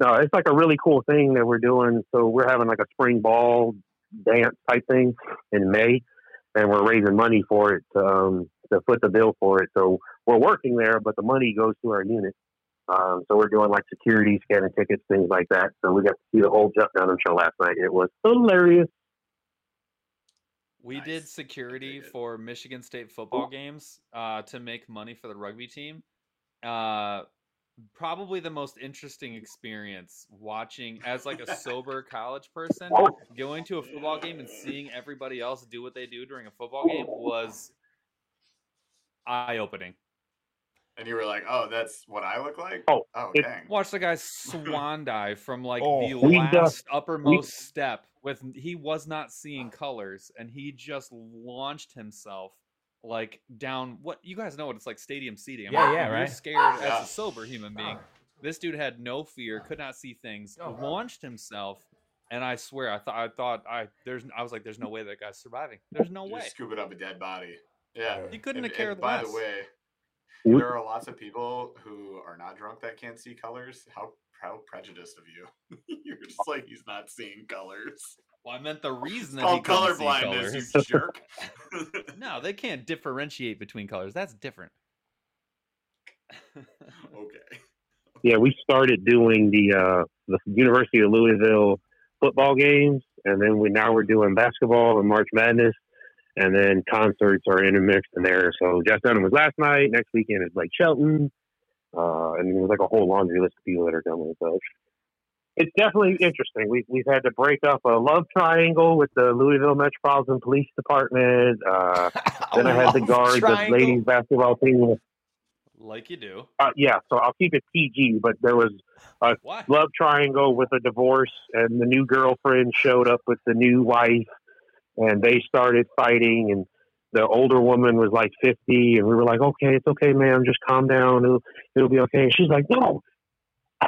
No, it's like a really cool thing that we're doing. So we're having like a spring ball dance type thing in May, and we're raising money for it to, um, to foot the bill for it. So we're working there, but the money goes to our unit. Um, so we're doing like security, scanning tickets, things like that. So we got to see the whole Jeff Dunham show last night. It was hilarious. We Nice. did security dig it. for Michigan State football games uh, to make money for the rugby team. Uh, probably the most interesting experience watching as like a sober college person going to a football game and seeing everybody else do what they do during a football game was eye opening. And you were like, "Oh, that's what I look like." Oh, oh, it- dang. Watch the guy swan dive from like Oh. the last just- uppermost step with he was not seeing colors and he just launched himself like down what you guys know what it's like stadium seating. I Yeah, mean, yeah, you're right. scared Yeah. as a sober human being. This dude had no fear, could not see things, Oh, launched himself, and I swear I thought I thought I there's I was like there's no way that guy's surviving. There's no You're way. scooping up a dead body. Yeah. He couldn't And, have cared and by the way, We- there are lots of people who are not drunk that can't see colors. How how prejudiced of you. You're just like he's not seeing colors. Well, I meant the reason It's that he called couldn't see colorblindness, colors. you jerk. No, they can't differentiate between colors. That's different. okay. yeah, we started doing the uh, the University of Louisville football games, and then we now we're doing basketball and March Madness, and then concerts are intermixed in there. So Jeff Dunham was last night. Next weekend is Blake Shelton, uh, and there's like a whole laundry list of people that are coming. So it's definitely interesting. We've we've had to break up a love triangle with the Louisville Metropolitan Police Department. Uh, then I had to Love guard the ladies basketball team. Like you do. Uh, yeah, so I'll keep it PG, but there was What? love triangle with a divorce, and the new girlfriend showed up with the new wife, and they started fighting. And the older woman was like fifty, and we were like, "Okay, it's okay, ma'am, just calm down. It'll, it'll be okay." And she's like, "No,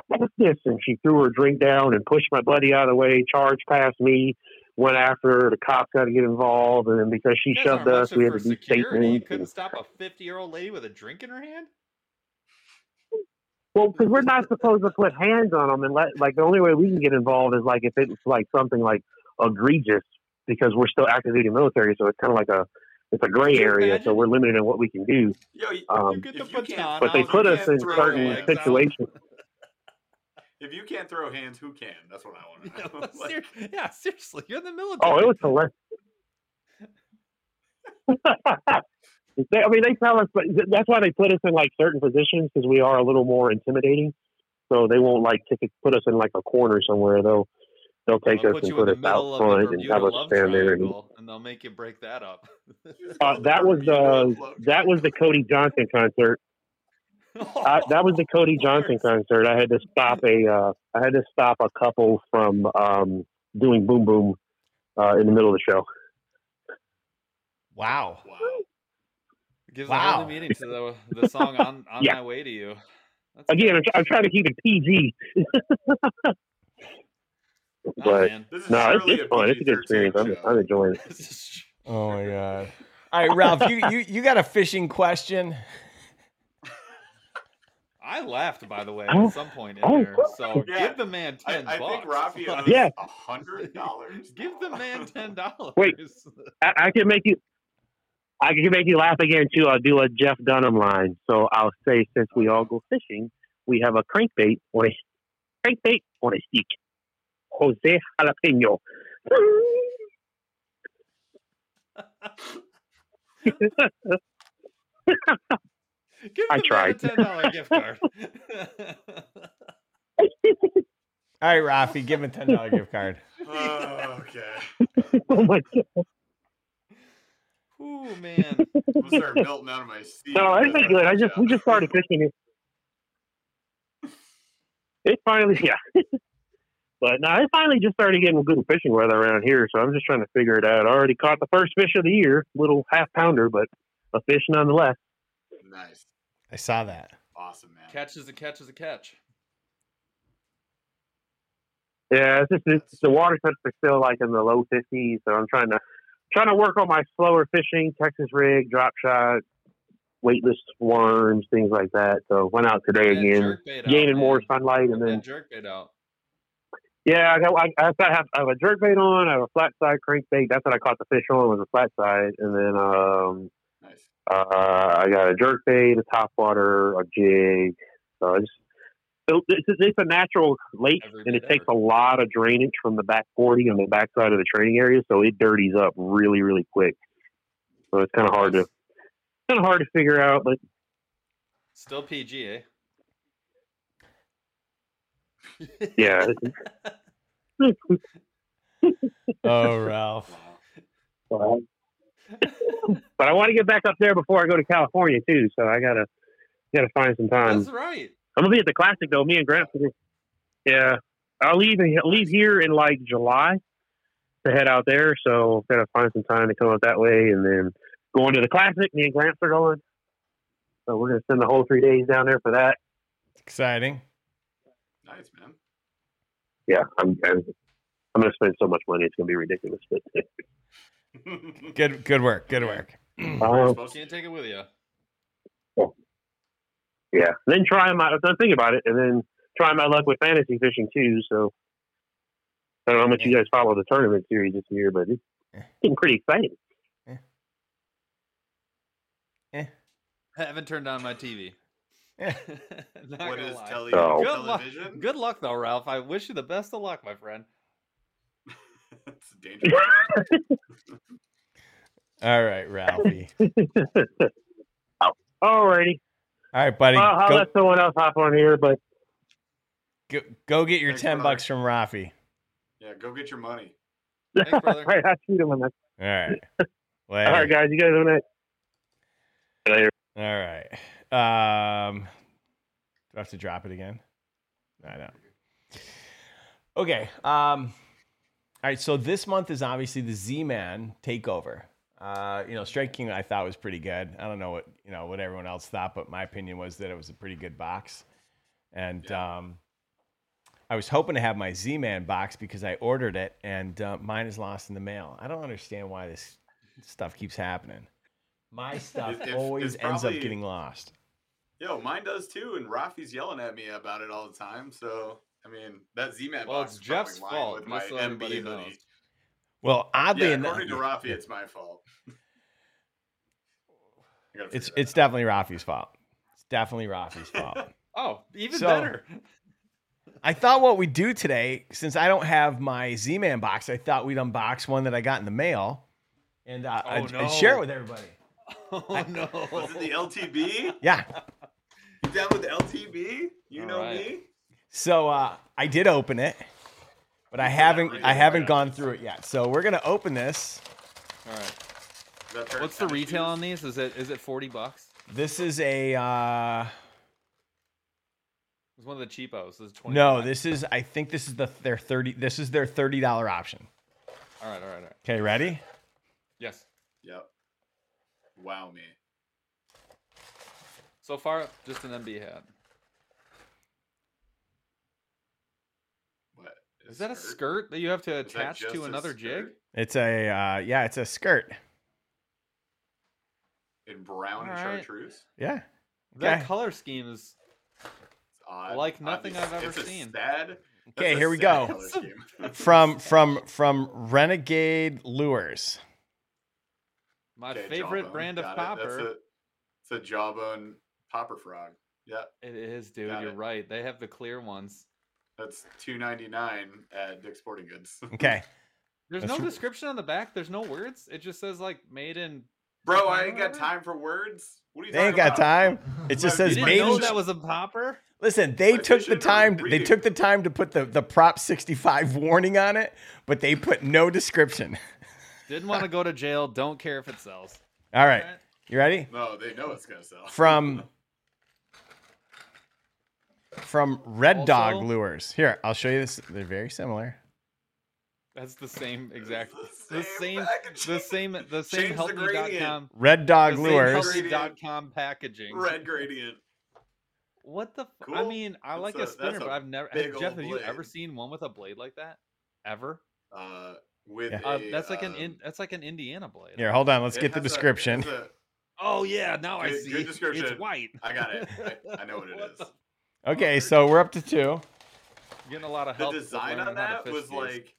what's this?" And she threw her drink down and pushed my buddy out of the way, charged past me, went after her. The cops got to get involved, and then because she shoved us, we had to do security. You couldn't stop a 50 year old lady with a drink in her hand? Well, because we're not supposed to put hands on them, and let like the only way we can get involved is like if it's like something like egregious, because we're still active duty military, so it's kind of like a it's a gray area, so we're limited in what we can do. Yo, y- Um, you the if you can't- baton but they put us in certain legs situations. if you can't throw hands, who can? That's what I want to know. ser- yeah, seriously, you're in the military. Oh, it was hilarious. They, I mean, they tell us, but that's why they put us in like certain positions because we are a little more intimidating. So they won't like kick it, put us in like a corner somewhere. They'll they'll take They'll us and put us out front and Bermuda have us stand there. And, and they'll make you break that up. uh, that was uh, that was the Cody Johnson concert. I, that was the Cody Johnson concert. I had to stop a uh, I had to stop a couple from um, doing boom boom uh, in the middle of the show. Wow. Wow. It Gives a Wow. whole new meaning to the the song "On On Yeah. My Way to You." That's Again, I'm, I'm trying to keep it PG. Oh, but man. This is no, it's, it's fun. It's a good experience. I'm, show. I'm enjoying it. Oh my god. All right, Ralph, you, you you got a fishing question? I laughed, by the way, Oh. at some point in Oh. there. Oh, so Yeah. give the man I, ten I bucks. think Rafi owes Yeah. a hundred dollars. give the man ten dollars. Wait. I, I can make you. I can make you laugh again too. I'll do a Jeff Dunham line. So I'll say, since we all go fishing, we have a crankbait on a crankbait on a stick. Jose Jalapeno. Give I tried. a ten dollar gift card. All right, Rafi, give him a ten dollar gift card. Oh, okay. oh my god! Ooh man. I'm gonna start melting out of my seat. No, it's been good. I just we just started fishing it. It finally, yeah. But no, it finally just started getting good fishing weather around here. So I'm just trying to figure it out. I already caught the first fish of the year, little half pounder, but a fish nonetheless. Nice. I saw that. Awesome, man. Catch is a catch is a catch. Yeah, it's just it's, the water temps are still like in the low 50s, so I'm trying to trying to work on my slower fishing, Texas rig, drop shot, weightless worms, things like that. So went out today Get again, jerkbait out, gaining more man. sunlight, and Get then that jerk bait out. Yeah, I got I, I have I have a jerk bait on, I have a flat side crankbait. That's what I caught the fish on was a flat side, and then um Nice. uh I got a jerk bait, a top water, a jig. So I just it's, it's a natural lake, Every and it bit takes ever. a lot of drainage from the back 40 on the backside of the training area, so it dirties up really, really quick. So it's kind of hard to kind of hard to figure out, but Still PG, eh? Yeah. Oh, Ralph. but I want to get back up there before I go to California too, so I gotta gotta find some time. That's right. I'm gonna be at the classic though. Me and Grant. Yeah, I'll leave leave here in like July to head out there. So gotta find some time to come up that way, and then going to the classic. Me and Grant are going. So we're gonna spend the whole three days down there for that. Exciting. Nice, man. Yeah, I'm. I'm, I'm gonna spend so much money. It's gonna be ridiculous. But Good good work. Good work. um, Can't take it with you. yeah, then try my. I'm thinking about it, and then try my luck with fantasy fishing too. So I don't know how much you guys follow the tournament series this year, but it's getting pretty exciting. Yeah. I haven't turned on my TV. Not What gonna is lie. tele- Oh. Good luck. television? Good luck though, Ralph. I wish you the best of luck, my friend. it's dangerous. All right, Ralphie. Oh, alrighty. All right, buddy. Well, I'll Go, let someone else hop on here, but go, go get your Thanks, 10 brother. bucks from Rafi. yeah, go get your money. Thanks, brother. all right, I'll shoot him on that. All right. All right, Later. guys, you guys have a nice. Later. All right. Um, do I have to drop it again? I know. Okay. Um, all right. So this month is obviously the Z-Man takeover. Uh, you know, Strike King I thought was pretty good. I don't know what you know what everyone else thought, but my opinion was that it was a pretty good box. And um, I was hoping to have my Z-Man box because I ordered it, and uh, mine is lost in the mail. I don't understand why this stuff keeps happening. My stuff It- always it's ends up getting lost. Yo, mine does too, and Rafi's yelling at me about it all the time. So I mean, that Z-Man Well, box it's is Jeff's fault, With my so MB hoodie. Well, oddly Yeah, enough, according to Rafi, it's my fault. It's it's out. definitely Rafi's fault. It's definitely Rafi's fault. Oh, even So- better. I thought what we'd do today, since I don't have my Z-Man box, I thought we'd unbox one that I got in the mail, and uh, Oh, I'd, I'd share it with everybody. Oh no. Was it the LTB? Yeah. You down with LTB? You All know right. me. So uh, I did open it, but I haven't I haven't gone through it yet. So we're gonna open this. All right. Is that pair of What's the retail on these? Is it is it forty bucks? This is a uh, It's one of the cheapos. This is twenty. no. This is I think this is the their thirty. This is their thirty dollar option. All right, all right, all right. Okay, ready? Yes. Yep. Wow me. So far, just an MB hat. What? Is that a skirt that you have to Is attach to a another jig? It's a uh, yeah. It's a skirt. In brown and Alright. chartreuse? Yeah. That Okay. color scheme is odd. Like nothing Obvious- I've ever it's a seen. Sad, that's Okay, here we go. From from from Renegade Lures. my Okay, favorite jawbone, brand of got it. popper. That's a, it's a jawbone popper frog. Yeah, It is, dude. Got You're it. right. They have the clear ones. that's two ninety nine at Dick's Sporting Goods. Okay. There's That's no r- description on the back. There's no words. It just says like made in. Bro, I ain't got time for words. What are you They talking ain't got about? time. It just says You didn't made know in. that was a popper. Listen, they My took the time. They took the time to put the the Prop 65 warning on it, but they put no description. Didn't want to go to jail. Don't care if it sells. All right, Alright. you ready? No, they know it's gonna sell. From from Red Dog Lures. Here, I'll show you this. They're very similar. That's the same exact. the The same same. The same. The same Change the gradient. healthy.com. Red Dog The Lures. same healthy.com packaging. Red gradient. What the? F- I Cool. mean, I That's like a- a, spinner, a but I've never. Jeff, old have you ever seen one with a blade like that? Ever? Uh, with Yeah. Uh, a, that's like an um, in, that's like an Indiana blade. Here, hold on. Let's it get the has a- description. a- Oh yeah, now I see. good description. It's white. I got it. I- I know what it is. The- Okay, so we're up to two. Getting a lot of the help. with design learning on how to that fish was these. like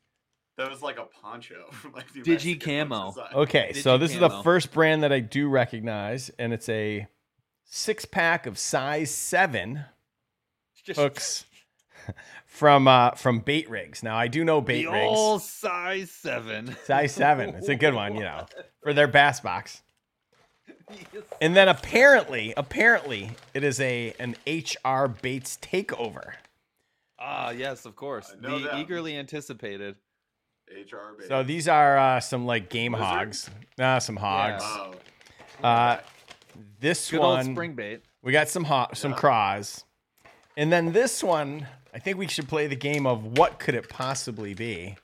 that was like a poncho. like the Digi Mexican camo. design. Okay, Did so you this is the camo? first brand that I do recognize, and it's a six pack of size seven Just hooks from uh from bait rigs. Now I do know bait the rigs. all size seven. Size seven. It's a good one, you know, for their bass box. Yes. And then apparently, apparently, it is a an HR Baits takeover. Ah, yes, of course. I know The them. eagerly anticipated. HR baby. So these are uh, some like game Lizard? hogs. Uh, some hogs. Oh, Uh, this Good old one, spring bait. we got some ho- some Yeah. craws, and then this one, I think we should play the game of what could it possibly be.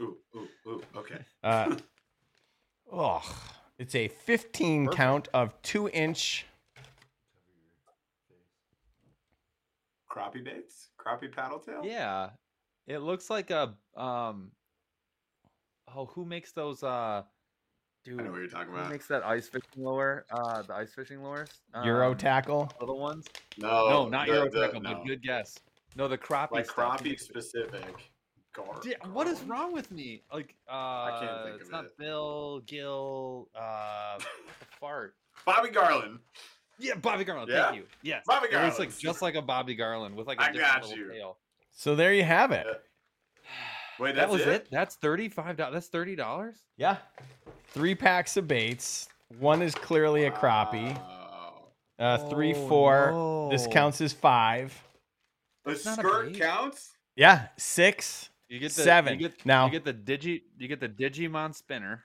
ooh, ooh, ooh. Okay. Uh, oh, it's a 15 Perfect. count of two inch. Crappie baits. Crappie paddle tail. Yeah. It looks like a um Oh, who makes those uh dude I know what you're talking who about. makes that ice fishing lure? Uh the ice fishing lures? Euro Um, tackle. little ones? No, no, not the- Euro the- tackle, no. but good guess. No, the crappie Like stuff. crappie specific. Gar- Yeah, what is wrong with me? Like uh can't think it's of not it. Bill, Gil, uh what fart. Bobby Garland. Yeah, Bobby Garland. Yeah. Thank you. Yes, Bobby It looks Garland. like just like a Bobby Garland with like a I different got little you. tail. So there you have it. Yeah. Wait, that was it. it? That's thirty five dollars. That's thirty dollars. Yeah. Three packs of baits. One is clearly a crappie. Wow. Uh, three, Oh, four. This counts as five. The a skirt bait. counts. Yeah, six. You get the Seven. You get, Now- you get the digi. You get the Digimon spinner.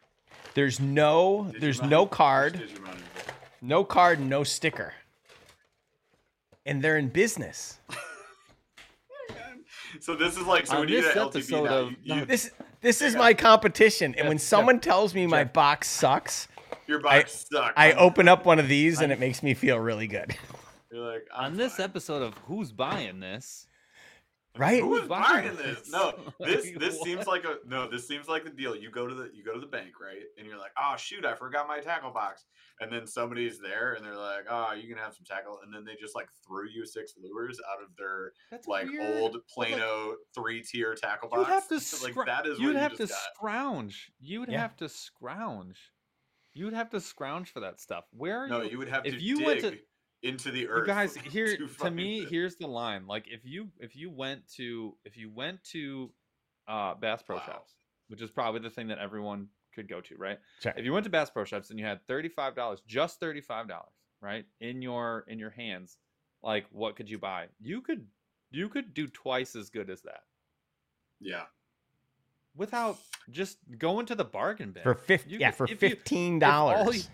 There's no, there's no card, Digimon no card, no sticker. And they're in business. So this is like so On when you this get an episode LTB now, of- you, you, This this is Yeah. my competition. And when Jeff, someone tells me my box sucks, your box sucks. I open up one of these and it makes me feel really good. You're like On this fine. episode of Who's Buying This? Right? Who is buying buying this? this? No, this Like, this what? seems like a no. This seems like the deal. You go to the you go to the bank, right? And you're like, oh shoot, I forgot my tackle box. And then somebody's there, and they're like, oh, you can have some tackle. And then they just like threw you six lures out of their That's like weird. old Like, three three tier tackle box. You'd box. have to like scrou- that is You'd what have you to got. scrounge. You'd Yeah. have to scrounge. You would have to scrounge for that stuff. Where are No, you? you would have if to you dig went to- into the earth. You earth. guys, here to, find me, it. here's the line. Like if you if you went to if you went to uh Bass Pro Wow. Shops, which is probably the thing that everyone could go to, right? Sure. If you went to Bass Pro Shops and you had thirty five dollars, just thirty five dollars, right, in your in your hands, like what could you buy? You could you could do twice as good as that Yeah. without just going to the bargain bin For fifty, yeah, could- for fifteen if all you- dollars.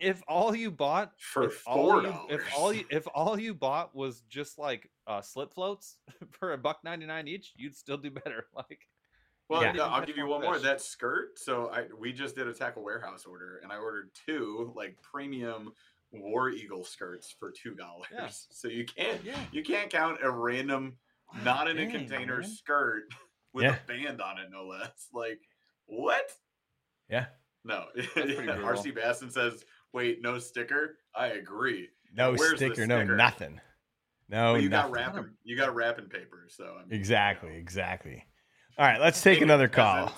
If all you bought For if all you, $4. if all you if all you bought was just like uh slip floats for a buck 99 each you'd still do better like Well, Yeah. no, I'll give you more one more. That skirt. So I we just did a tackle warehouse order, and I ordered two like premium War Eagle skirts for two dollars. Yeah. So you can't yeah you can't count a random not in a container man. skirt with Yeah. a band on it, no less. Like what? Yeah. No. Yeah. RC Basson says, "Wait, no sticker." I agree. No Where's the sticker, no nothing. No, but you got wrapping. You got wrapping paper. So I mean, you Exactly, know. exactly. All right, let's take Hey, another call.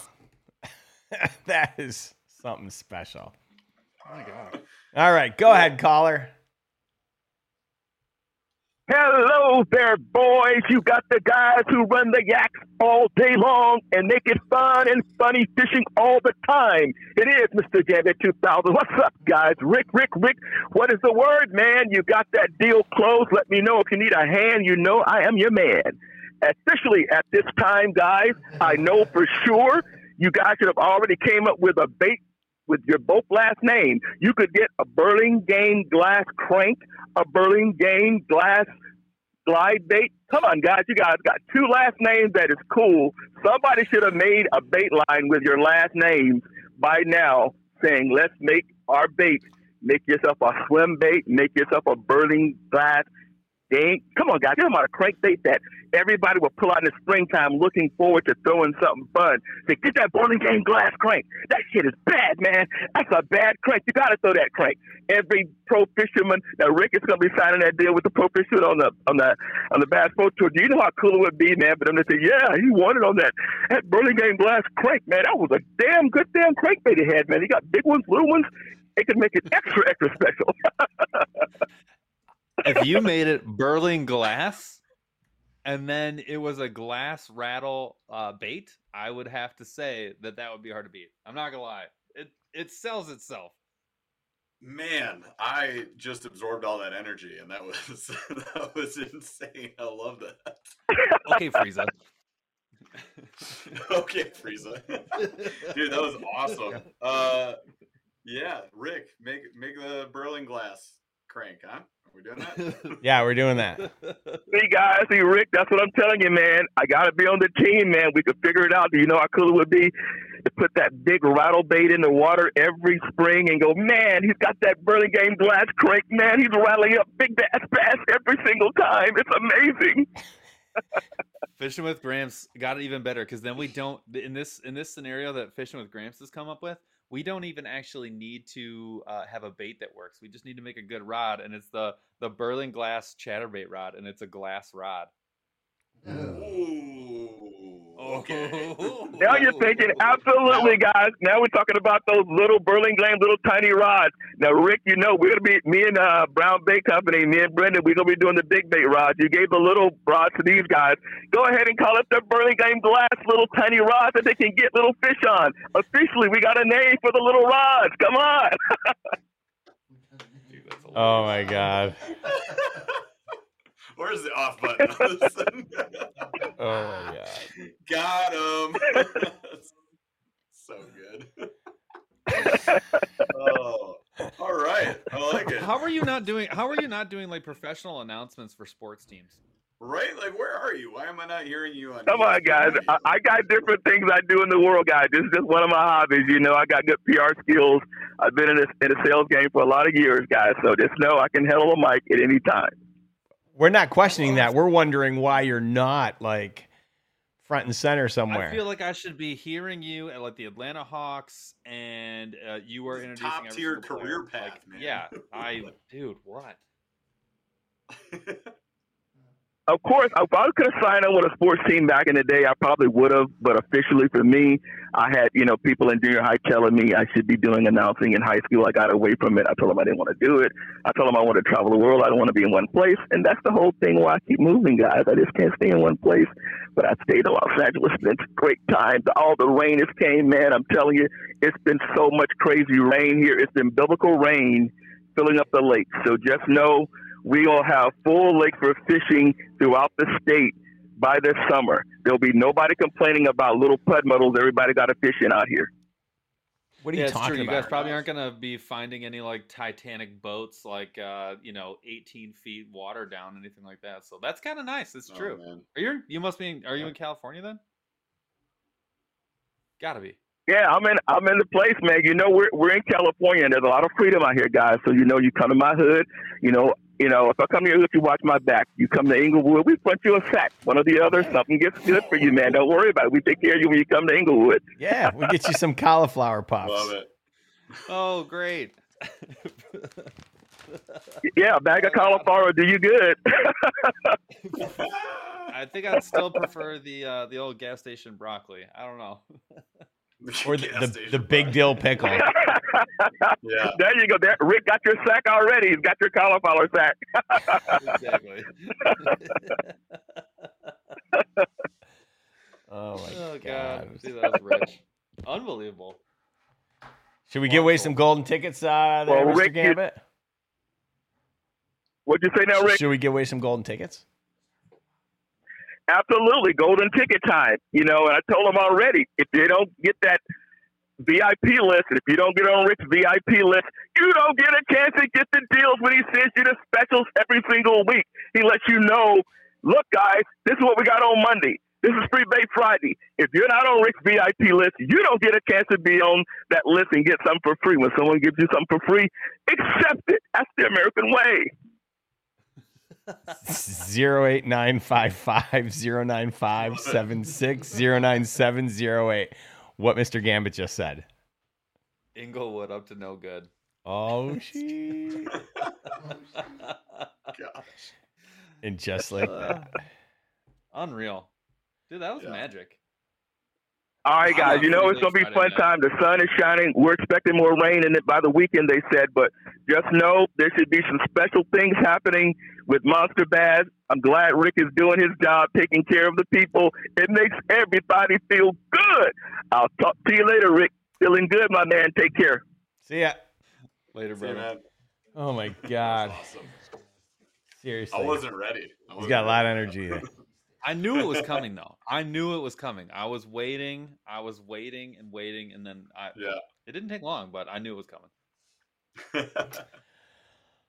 that is something special. Oh my god. All right, go ahead, caller. Hello there, boys. You got the guys who run the yaks all day long and make it fun and funny fishing all the time. It is Mr. Gambit 2000. What's up, guys? Rick, Rick, Rick. What is the word, man? You got that deal closed. Let me know if you need a hand. You know I am your man. Especially at this time, guys, I know for sure you guys should have already came up with a bait with your both last name. You could get a Burlingame glass crank, a Burlingame glass glide bait. Come on, guys, you guys got two last names that is cool. Somebody should have made a bait line with your last names by now, saying, "Let's make our bait. Make yourself a swim bait. Make yourself a burning glass." Game. Come on, guys, get them out a crankbait that everybody will pull out in the springtime, looking forward to throwing something fun. Say, get that Burlingame glass crank. That shit is bad, man. That's a bad crank. You gotta throw that crank. Every pro fisherman. Now Rick is gonna be signing that deal with the pro fisherman on the on the on the Bass Pro Tour. Do you know how cool it would be, man? But I'm gonna say, yeah, he won it on that that Burlingame glass crank, man. That was a damn good damn crankbait he had, man. He got big ones, little ones. It could make it extra extra special. if you made it burling glass and then it was a glass rattle uh, bait i would have to say that that would be hard to beat i'm not gonna lie it it sells itself Man, I just absorbed all that energy, and that was that was insane. I love that. okay frieza okay, Frieza, dude, that was awesome. Uh, yeah, Rick, make make the Berlin glass crank, huh? Are we doing that? Yeah, we're doing that. See, guys, see, Rick, that's what I'm telling you, man. I got to be on the team, man. We could figure it out. Do you know how cool it would be to put that big rattle bait in the water every spring and go, man, he's got that Burlingame glass crank, man. He's rattling up big bass bass every single time. It's amazing. fishing with gramps got it even better because then we don't in this in this scenario that fishing with gramps has come up with we don't even actually need to uh, have a bait that works we just need to make a good rod and it's the the berlin glass chatterbait rod and it's a glass rod. Ooh, okay. Now you're thinking, absolutely, guys. Now we're talking about those little Burlingame, little tiny rods. Now, Rick, you know, we're going to be, me and uh, Brown Bait Company, me and Brendan, we're going to be doing the big bait rods. You gave the little rods to these guys. Go ahead and call it the Burlingame Glass little tiny rods that they can get little fish on. Officially, we got a name for the little rods. Come on. Dude, that's Oh my god. Where's the off button? on this thing? Oh my god. Got him. so good. oh, all right. I like it. how are you not doing how are you not doing like professional announcements for sports teams Right? Like, where are you? Why am I not hearing you on? Come on, ESPN guys. I, I got different things I do in the world, guys. This is just one of my hobbies. You know, I got good PR skills. I've been in a, in the sales game for a lot of years, guys. So just know I can handle a mic at any time. We're not questioning that. We're wondering why you're not like front and center somewhere. I feel like I should be hearing you at like the Atlanta Hawks, and uh, you are introducing every Top-tier single player. career path, Like, man. Yeah, I, dude, what? of course, if I could have signed up with a sports team back in the day, I probably would have. But officially, for me, I had you know people in junior high telling me I should be doing announcing in high school. I got away from it. I told them I didn't want to do it. I told them I want to travel the world. I don't want to be in one place, and that's the whole thing why I keep moving, guys. I just can't stay in one place. But I stayed in Los Angeles. It's great times. All the rain has came, man. I'm telling you, it's been so much crazy rain here. It's been biblical rain filling up the lake. So just know we will have full lake for fishing throughout the state by this summer. There'll be nobody complaining about little pud muddles. Everybody got a fish in out here. What are you yeah, it's talking true. You guys probably aren't gonna be finding any like Titanic boats, like uh, you know, 18 feet water down, anything like that. So that's kind of nice. It's Oh, true. man. Are you? You must be. In, are you in California then? Gotta be. Yeah, I'm in. I'm in the place, man. You know, we're we're in California, and there's a lot of freedom out here, guys. So you know, you come to my hood. You know, you know, if I come to your hood, you watch my back. You come to Inglewood, we front you a sack, one or the other. Something gets good for you, man. Don't worry about it. We take care of you when you come to Inglewood. Yeah, we'll get you some cauliflower pops. Love it. Oh, great. Yeah, a bag of cauliflower will do you good. I think I'd still prefer the uh, the old gas station broccoli. I don't know. Or the, Gas the, the big dill pickle. Yeah. there you go. There, Rick got your sack already. He's got your cauliflower sack. exactly. Oh my oh god. god. See, that was rich. Unbelievable. Should we give away some golden tickets uh, there, Well, Mr. Rick, you- Gambit? What'd you say now, Rick? Should we give away some golden tickets? Absolutely, golden ticket time. You know, and I told them already, if they don't get that VIP list, if you don't get on Rick's VIP list, you don't get a chance to get the deals when he sends you the specials every single week. He lets you know, look, guys, this is what we got on Monday. This is Free Bait Friday. If you're not on Rick's VIP list, you don't get a chance to be on that list and get something for free. When someone gives you something for free, accept it. That's the American way. Zero eight nine five five zero nine five seven six zero nine seven zero eight. What Mr. Gambit just said. Inglewood up to no good. Oh, she. Gosh. And just like that. Unreal. Dude, that was Yeah. magic. All right, guys. You know it's gonna be fun night. time. The sun is shining. We're expecting more rain in it by the weekend. They said, but just know there should be some special things happening with Monster Bass. I'm glad Rick is doing his job, taking care of the people. It makes everybody feel good. I'll talk to you later, Rick. Feeling good, my man. Take care. See ya. Later, See brother. man. Oh my God. Awesome. Seriously. I wasn't ready. I He's wasn't got a lot of energy there. I knew it was coming though. I knew it was coming. I was waiting. I was waiting and waiting, and then I. Yeah. It didn't take long, but I knew it was coming.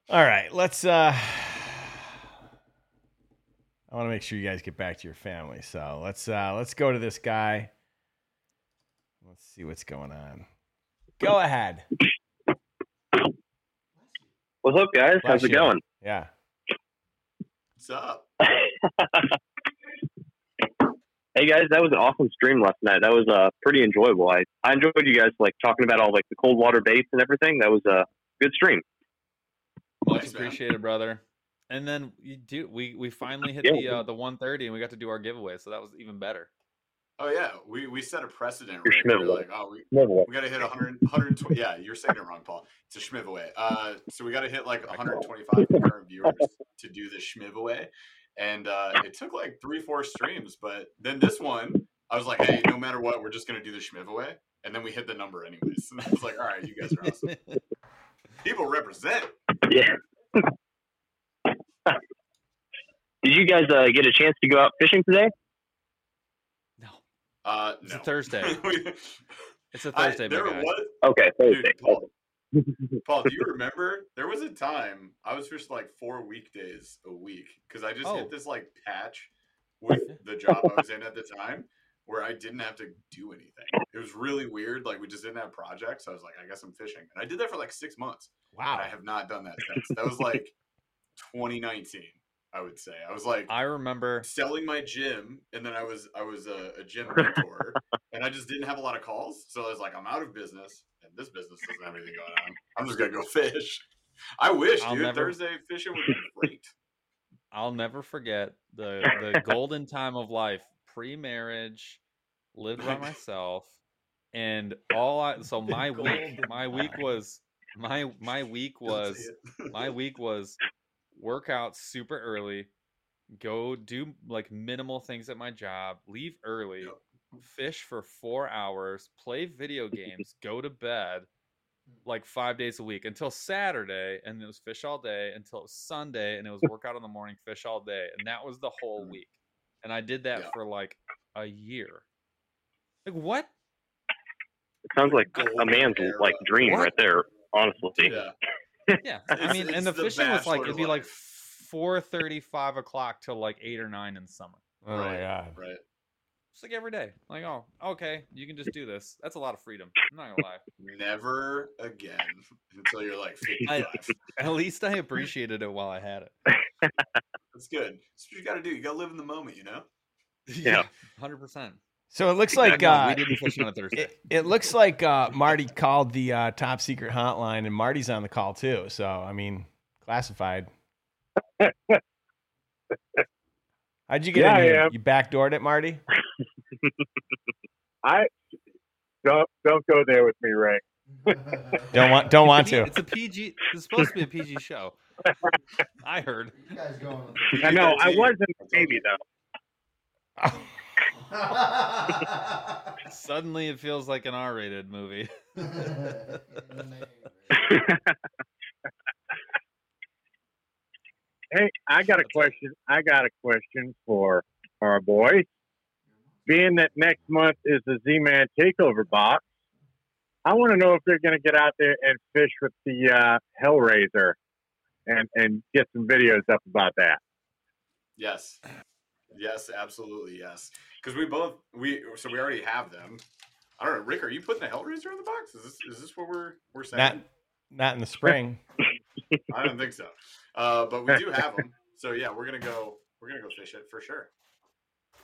All right, let's uh I want to make sure you guys get back to your family. So, let's uh let's go to this guy. Let's see what's going on. Go ahead. What's up, guys? How's Bless it going? Yeah. What's up? Hey guys, that was an awesome stream last night. That was uh pretty enjoyable. I, I enjoyed you guys like talking about all like the cold water baits and everything. That was a good stream. Much Thanks, man. appreciated, brother. And then you do we we finally hit Yeah. the uh, the 130 and we got to do our giveaway, so that was even better. Oh yeah, we we set a precedent. You're Right? We were schmivel. like, oh, we, we got to hit 100, 120. Yeah, you're saying it wrong, Paul. It's a schmiveaway. Uh, so we got to hit like 125 concurrent viewers to do the schmiveaway, and uh, it took like three, four streams. But then this one, I was like, hey, no matter what, we're just gonna do the schmiveaway, and then we hit the number anyways. And I was like, all right, you guys are awesome. People represent. Yeah. Did you guys uh, get a chance to go out fishing today? no, Uh, it's a Thursday. It's a Thursday, there was Okay, Dude, Thursday. Paul, Paul, do you remember there was a time I was fishing like four weekdays a week because I just Oh. hit this like patch with the job I was in at the time where I didn't have to do anything. It was really weird. Like we just didn't have projects. So I was like, I guess I'm fishing, and I did that for like six months. Wow. I have not done that since. That was like 2019, I would say. I was like I remember selling my gym and then i was i was a, a gym mentor and i just didn't have a lot of calls so i was like i'm out of business and this business doesn't have anything going on. I'm just gonna go fish. I wish I'll dude. never- thursday fishing would be great. I'll never forget the the golden time of life, pre-marriage, lived by myself, and all I so my week my week was my my week was my week was work out super early, go do like minimal things at my job, leave early, Yep. Fish for four hours, play video games, go to bed mm. like five days a week until Saturday, and it was fish all day until it was Sunday, and it was workout in the morning, fish all day, and that was the whole mm. week. And I did that Yeah. for like a year. Like what? It sounds like a man's era. like dream What? right there. Honestly, Yeah. Yeah, I mean, and the the fishing was like it'd be like four thirty, five o'clock till like eight or nine in summer. Oh my Right. god. Right. It's like every day. Like, oh, okay, you can just do this. That's a lot of freedom. I'm not gonna lie. Never again until you're like 55. At least I appreciated it while I had it. That's good. That's what you got to do. You got to live in the moment, you know? Yeah. hundred percent. So it looks like uh, we didn't fish on Thursday. it, it looks like uh, Marty called the uh, top secret hotline, and Marty's on the call too. So I mean, classified. How'd you get Yeah, in here? You backdoored it, Marty. I don't don't go there with me, Ray. Don't want. Don't want to. It's a PG. It's supposed to be a PG show. I heard. You guys going? I know I wasn't baby though. Suddenly, it feels like an R-rated movie. Hey, I got a question. I got a question for our boys. Being that next month is the Z-Man Takeover box, I want to know if they're going to get out there and fish with the uh, Hellraiser, and and get some videos up about that. Yes. Yes, absolutely, yes. Because we both we so we already have them. I don't know, Rick. Are you putting the Hellraiser in the box? Is this is this what we're we're saying? Not, not in the spring. I don't think so. Uh, but we do have them. So yeah, we're gonna go. We're gonna go fish it for sure.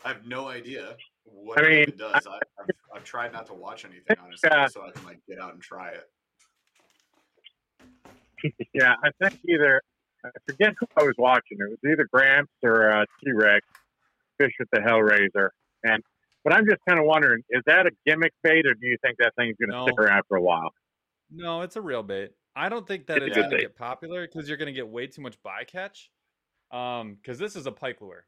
I have no idea what I it mean, even does. I, I've, I've tried not to watch anything honestly, Yeah. so I can like get out and try it. Yeah, I think either I forget who I was watching. It was either Gramps or uh, T Rex fish with the Hellraiser, and but I'm just kind of wondering, is that a gimmick bait, or do you think that thing's going to No. stick around for a while? No, it's a real bait. I don't think that It's it's going to bait. get popular because you're going to get way too much bycatch. Um, because this is a pike lure.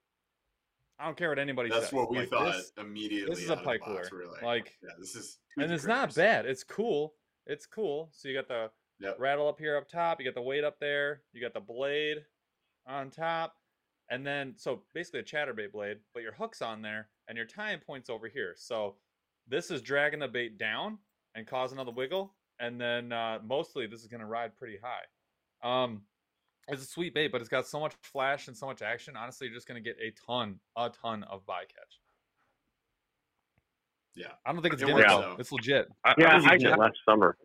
I don't care what anybody says. That's says. what we Like, thought this- immediately. this is a out of the pike lure. We like, Like, yeah, this is. and it's not bad. It's cool. It's cool. So you got the Yep. rattle up here up top. You got the weight up there. You got the blade on top. And then, so basically a chatterbait blade, but your hook's on there and your tying point's over here. So this is dragging the bait down and causing another wiggle. And then uh, mostly this is going to ride pretty high. Um, it's a sweet bait, but it's got so much flash and so much action. Honestly, you're just going to get a ton, a ton of bycatch. Yeah. I don't think it's It gimmick though. though. It's legit. I, Yeah, I was I got- last summer.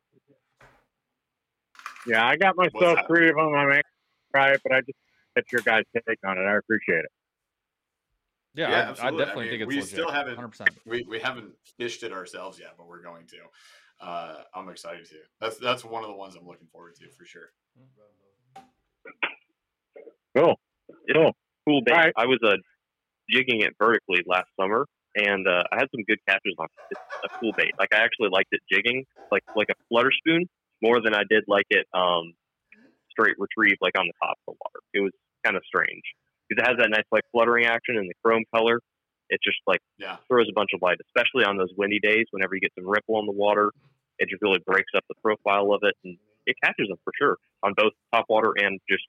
Yeah, I got What's myself that? three of them. I may try it, but I just get your guys' take on it. I appreciate it. Yeah, Yeah, I, I absolutely. I definitely mean, think it's we legit. still haven't- 100%. We we haven't fished it ourselves yet, but we're going to. Uh, I'm excited to. That's that's one of the ones I'm looking forward to for sure. Cool. It's Cool. cool bait. Alright. I was uh, jigging it vertically last summer, and uh, I had some good catches on it. It's a cool bait. Like I actually liked it jigging, like like a flutter spoon, more than I did like it um, straight retrieve, like on the top of the water. It was kind of strange because it has that nice like fluttering action and the chrome color. It just like Yeah. throws a bunch of light, especially on those windy days. Whenever you get some ripple on the water, it just really breaks up the profile of it, and it catches them for sure on both top water and just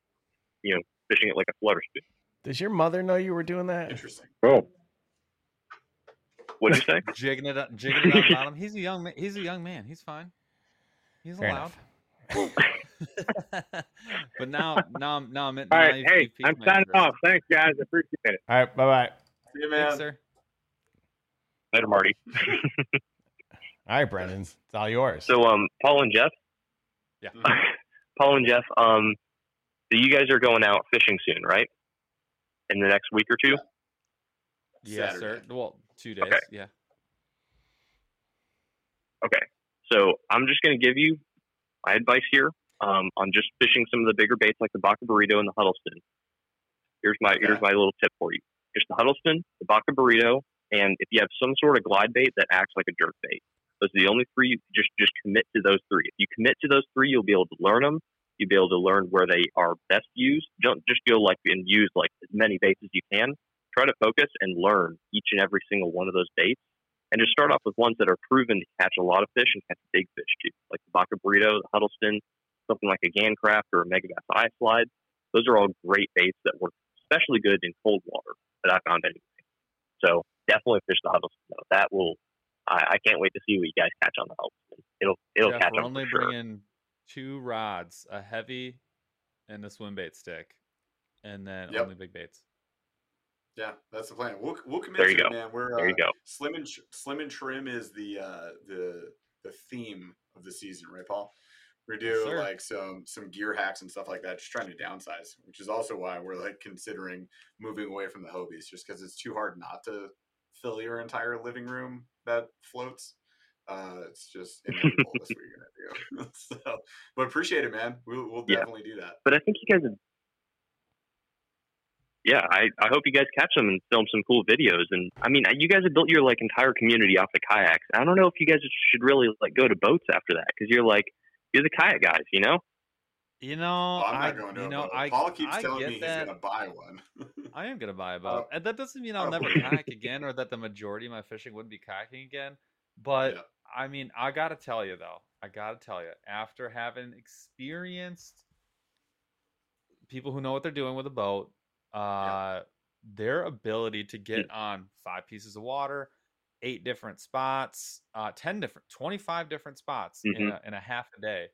you know fishing it like a flutter spoon. Does your mother know you were doing that? Interesting. Oh. What'd you say? jigging it up, jigging it on bottom. He's a young man. He's a young man. He's fine. He's Fair allowed. but now, now, I'm now I'm in. All now right. Hey, I'm my signing interest. off. Thanks, guys. I appreciate it. All right. Bye bye. See you, Thanks, man. sir. Later, Marty. All right, Brendan. It's all yours. So, um, Paul and Jeff. Yeah. Paul and Jeff. Um, so you guys are going out fishing soon, right? In the next week or two. Yes, sir. Well, two days. Okay. Yeah. Okay. So I'm just going to give you my advice here um, on just fishing some of the bigger baits like the Baca Burrito and the Huddleston. Here's my here's my little tip for you. Just the Huddleston, the Baca Burrito, and if you have some sort of glide bait that acts like a jerk bait, those are the only three. You just just commit to those three. If you commit to those three, you'll be able to learn them. You'll be able to learn where they are best used. Don't just go like and use like as many baits as you can. Try to focus and learn each and every single one of those baits, and just start off with ones that are proven to catch a lot of fish and catch big fish too, like the Baca Burrito, the Huddleston, something like a Gancraft or a Megabass Eye Slide. Those are all great baits that work especially good in cold water that I found anyway. So definitely fish the Huddleston. Though. That will, I, I can't wait to see what you guys catch on the Huddleston. It'll it'll Jeff, catch we're only for sure. bringing two rods, a heavy and a swim bait stick, and then Yep. only big baits. Yeah, that's the plan. We'll we'll commit There you to go. it, man. We're There you uh, go. Slim and Slim and Trim is the uh, the the theme of the season, right, Paul? We do sir. like some some gear hacks and stuff like that, just trying to downsize, which is also why we're like considering moving away from the Hobies, just because it's too hard not to fill your entire living room that floats. Uh, it's just inevitable. that's what you're gonna do. so, but appreciate it, man. We'll, we'll Yeah. definitely do that. But I think you guys. Have, yeah, I, I hope you guys catch them and film some cool videos. And I mean, you guys have built your like entire community off the kayaks. I don't know if you guys should really like go to boats after that because you're like you're the kayak guys, you know. You know, Oh, I'm I not going to you know. I Paul keeps I telling me that. he's gonna buy one. I am gonna buy a boat, don't- and that doesn't mean I I'll never kayak again, or that the majority of my fishing wouldn't be kayaking again. But Yeah. I mean, I gotta tell you though, I gotta tell you, after having experienced people who know what they're doing with a boat, uh, their ability to get on five pieces of water, eight different spots, uh, ten different, twenty-five different spots in, Mhm. a, in a half a day,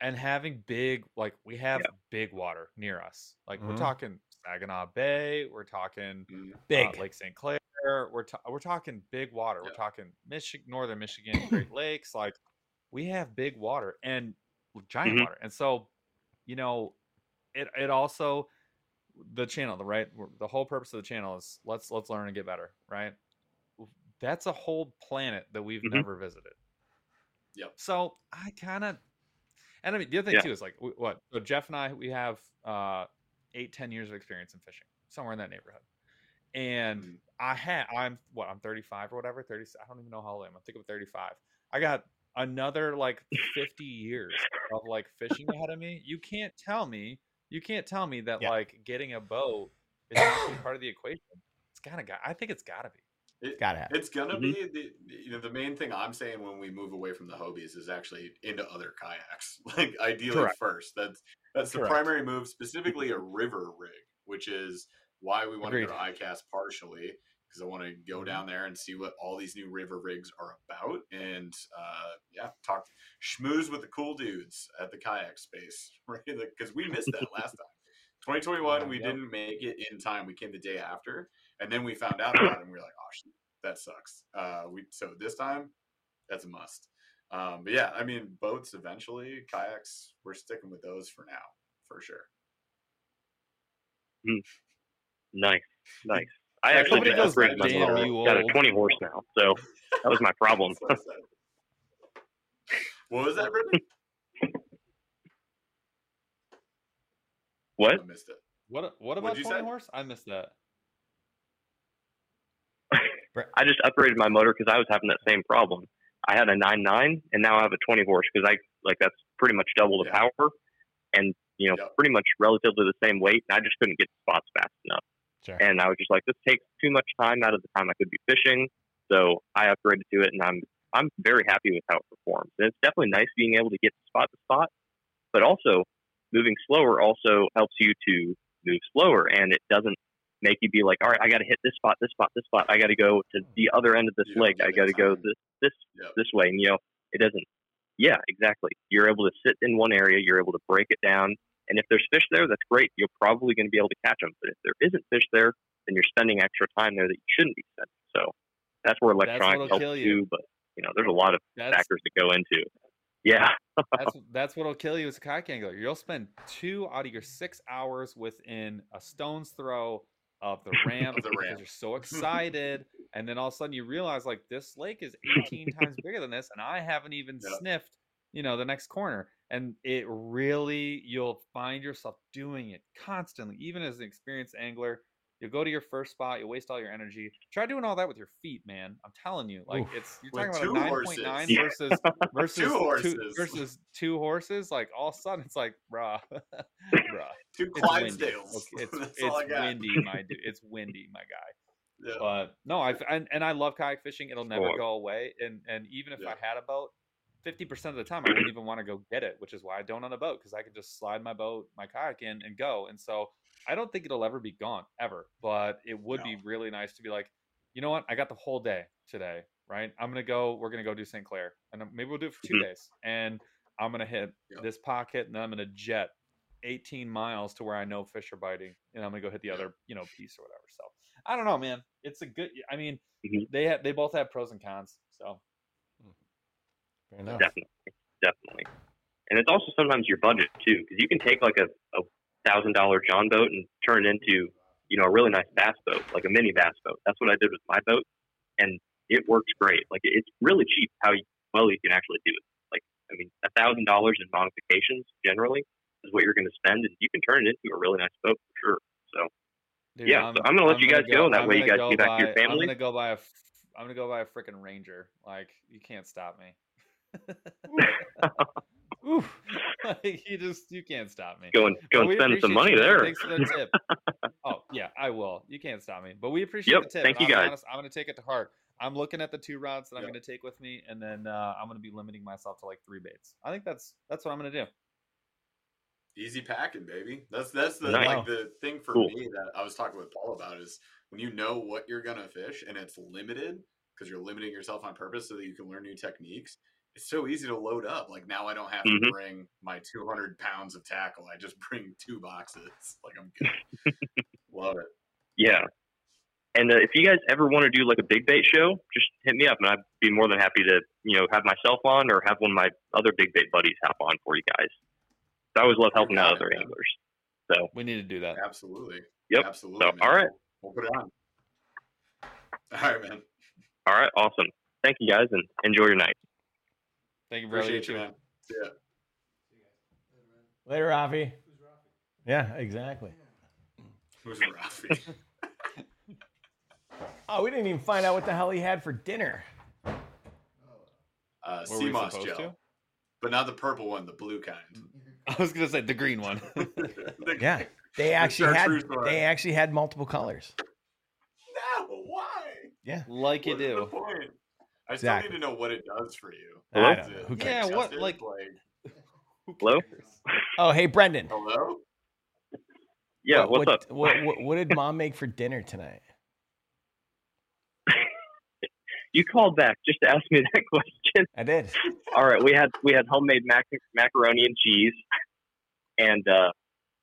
and having big, like we have Yeah. big water near us. Like we're Mhm. talking Saginaw Bay, we're talking Mm. uh, Big. Lake St. Clair. We're ta- we're talking big water. We're talking Michigan, northern Michigan, Great Lakes. Like we have big water and giant Mhm. water, and so you know, it it also the channel, the right, the whole purpose of the channel is let's let's learn and get better, right? That's a whole planet that we've Mhm. never visited. Yep. So I kind of, and I mean the other thing Yeah. too is like what? So Jeff and I, we have uh eight, ten years of experience in fishing, somewhere in that neighborhood. And Mhm. I had, I'm what, I'm 35 or whatever, 30. I don't even know how old I am. I think I'm 35. I got another like 50 years of like fishing ahead of me. You can't tell me, you can't tell me that Yeah. like getting a boat is part of the equation. It's gotta got. I think it's gotta be. It, have. It's gonna Mhm. be the you know the main thing I'm saying when we move away from the Hobies is actually into other kayaks. Like ideally Correct. first. That's that's the primary move, specifically a river rig, which is why we want to go to ICAST partially because I want to go down there and see what all these new river rigs are about, and uh, yeah, talk schmooze with the cool dudes at the kayak space, right? Because we missed that last time. 2021, we didn't make it in time. We came the day after, and then we found out about it, and we were like, "Oh shit, that sucks." Uh, we so this time, that's a must. Um, but yeah, I mean, boats eventually, kayaks, we're sticking with those for now, for sure. Nice, nice. I Yeah, actually somebody just goes, upgraded my "Damn, motor. you Got a 20 horse now, so that was my problem. So what was that, Brittany? what? I missed it. What what about you 20 say? horse? I missed that. I just upgraded my motor because I was having that same problem. I had a nine nine, and now I have a 20 horse because I like that's pretty much double the Yeah. power and you know pretty much relatively the same weight. And I just couldn't get spots fast enough. Sure. And I was just like, this takes too much time out of the time I could be fishing. So I upgraded to it, and I'm I'm very happy with how it performs. And it's definitely nice being able to get spot to spot, but also moving slower also helps you to move slower, and it doesn't make you be like, all right, I got to hit this spot, this spot, this spot. I got to go to the other end of this You lake. I got to go this this this way, and you know it doesn't. Yeah, exactly. You're able to sit in one area. You're able to break it down, and if there's fish there, that's great. You're probably going to be able to catch them. But if there isn't fish there, then you're spending extra time there that you shouldn't be spending. So that's where electronics helps kill too. you. But you know, there's a lot of That's factors to go into. Yeah, that's that's what'll kill you as a kayak angler. You'll spend two out of your six hours within a stone's throw of the ramp Of the because ramp. you're so excited, and then all of a sudden you realize like this lake is 18 times bigger than this, and I haven't even Yep. sniffed, you know, the next corner. and it really you'll find yourself doing it constantly even as an experienced angler you'll go to your first spot you waste all your energy try doing all that with your feet man i'm telling you like Oof. it's you're With talking two about a horses. 9.9 Yeah. versus versus Two horses. versus two horses like all of a sudden it's like bruh bruh Two it's windy. Clydesdales. Okay, it's That's all I it's got. windy my dude it's windy my guy Yeah. but no, I and, and I love kayak fishing. It'll never Cool. go away. And and even if Yeah. I had a boat, fifty percent of the time I wouldn't even want to go get it, which is why I don't own a boat because I could just slide my boat, my kayak in, and go. And so I don't think it'll ever be gone ever. But it would be really nice to be like, you know what? I got the whole day today, right? I'm gonna go. We're gonna go do St. Clair, and maybe we'll do it for 2 Mhm. days. And I'm gonna hit Yep. this pocket, and then I'm gonna jet 18 miles to where I know fish are biting, and I'm gonna go hit the other, you know, piece or whatever. So I don't know, man. It's a good. I mean, Mhm. they have they both have pros and cons. So Fair enough. Definitely, definitely. And it's also sometimes your budget too, because you can take like a, a thousand dollar John boat and turn it into, you know, a really nice bass boat, like a mini bass boat. That's what I did with my boat, and it works great. Like it's really cheap how you, well you can actually do it. Like I mean, a thousand dollars in modifications generally is what you're going to spend, and you can turn it into a really nice boat for sure. So dude, Yeah, so I'm gonna let you guys go, and that way you guys go get back to your family. I'm gonna go buy a. f- I'm gonna go buy a freaking Ranger. Like you can't stop me. Oof. like, you just you can't stop me. go and go and spend some money you, there. Thanks for the tip. oh yeah, I will. You can't stop me. But we appreciate Yep, the tip. thank and you, I'm guys. honest, I'm gonna take it to heart. I'm looking at the two rods that I'm Yep. gonna take with me, and then uh, I'm gonna be limiting myself to like three baits. I think that's that's what I'm gonna do. Easy packing, baby. That's that's the Nice. like the thing for Cool. me that I was talking with Paul about is when you know what you're gonna fish and it's limited because you're limiting yourself on purpose so that you can learn new techniques. It's so easy to load up. Like now, I don't have to Mhm. bring my 200 pounds of tackle. I just bring two boxes. Like I'm good. Love it. Yeah. And uh, if you guys ever want to do like a big bait show, just hit me up, and I'd be more than happy to, you know, have myself on or have one of my other big bait buddies hop on for you guys. I always love helping out other man. anglers. So, We need to do that. Absolutely. Yep. Absolutely. So, all right. We'll put it on. All right, man. all right, awesome. Thank you guys, and enjoy your night. Thank you, brother. Appreciate you you, man. See ya. Later, Rafi. Yeah, exactly. Who's Rafi? Oh, we didn't even find out what the hell he had for dinner. Uh, Were sea we moss supposed gel, to? but not the purple one, the blue kind. I was gonna say the green one. The- Yeah, they actually had chartreuse they actually had multiple colors. No, why? Yeah, like you What is the do. Point? I Exactly. still need to know what it does for you. I Is don't it Who Yeah, what, like- like Hello? Oh, hey, Brendan. hello? Yeah, what, what's up? what, What, what, what did mom make for dinner tonight? You called back just to ask me that question. I did. All right, we had we had homemade mac- macaroni and cheese, and uh,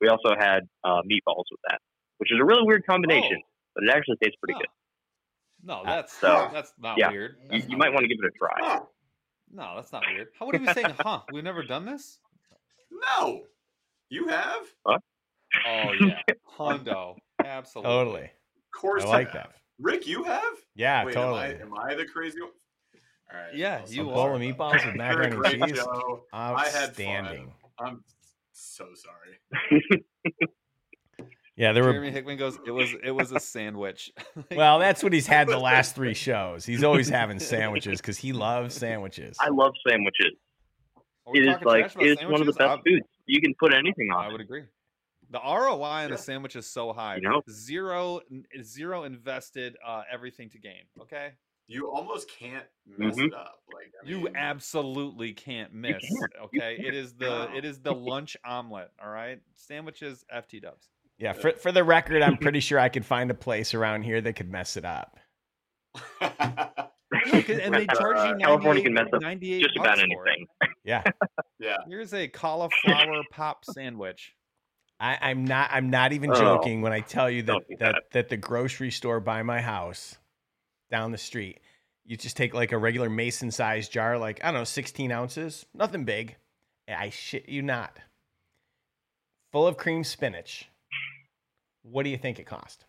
we also had uh, meatballs with that, which is a really weird combination, Oh. but it actually tastes pretty Oh. good. No, uh, that's So, that's not yeah. weird. You, That's you not might weird. want to give it a try. No, that's not weird. How would you be saying, huh? We've never done this? No, you have. Oh yeah. Hondo. Absolutely. Totally. Of course, I you like have. that. Rick, you have. Yeah, Wait, totally. Am I, am I the crazy one? All right. Yeah, I'll you A stop. bowl are. of meatballs with macaroni and Great cheese. show. I had fun. I'm so sorry. Yeah, there were. Jeremy Hickman goes, it was it was a sandwich. Like, Well, that's what he's had the last three shows. He's always having sandwiches because he loves sandwiches. I love sandwiches. It is like it's one of the best I- foods. You can put anything on I it. would agree. The ROI on Yeah. a sandwich is so high. You know? Zero zero invested, uh, everything to gain. Okay. You almost can't mess Mhm. it up. Like I You absolutely can't miss. can't. Okay. It can't. the it is the lunch omelet. All right. Sandwiches, FT dubs. Yeah, for, for the record, I'm pretty sure I could find a place around here that could mess it up. Yeah, 'cause- and they charge you Uh, California 98 can mess up 98 Just about bucks for it. anything. Yeah, yeah. Here's a cauliflower pop sandwich. I, I'm not. I'm not even Oh. joking when I tell you that that, that. that the grocery store by my house, down the street, you just take like a regular mason sized jar, like I don't know, 16 ounces, nothing big. I shit you not, full of cream spinach. What do you think it cost?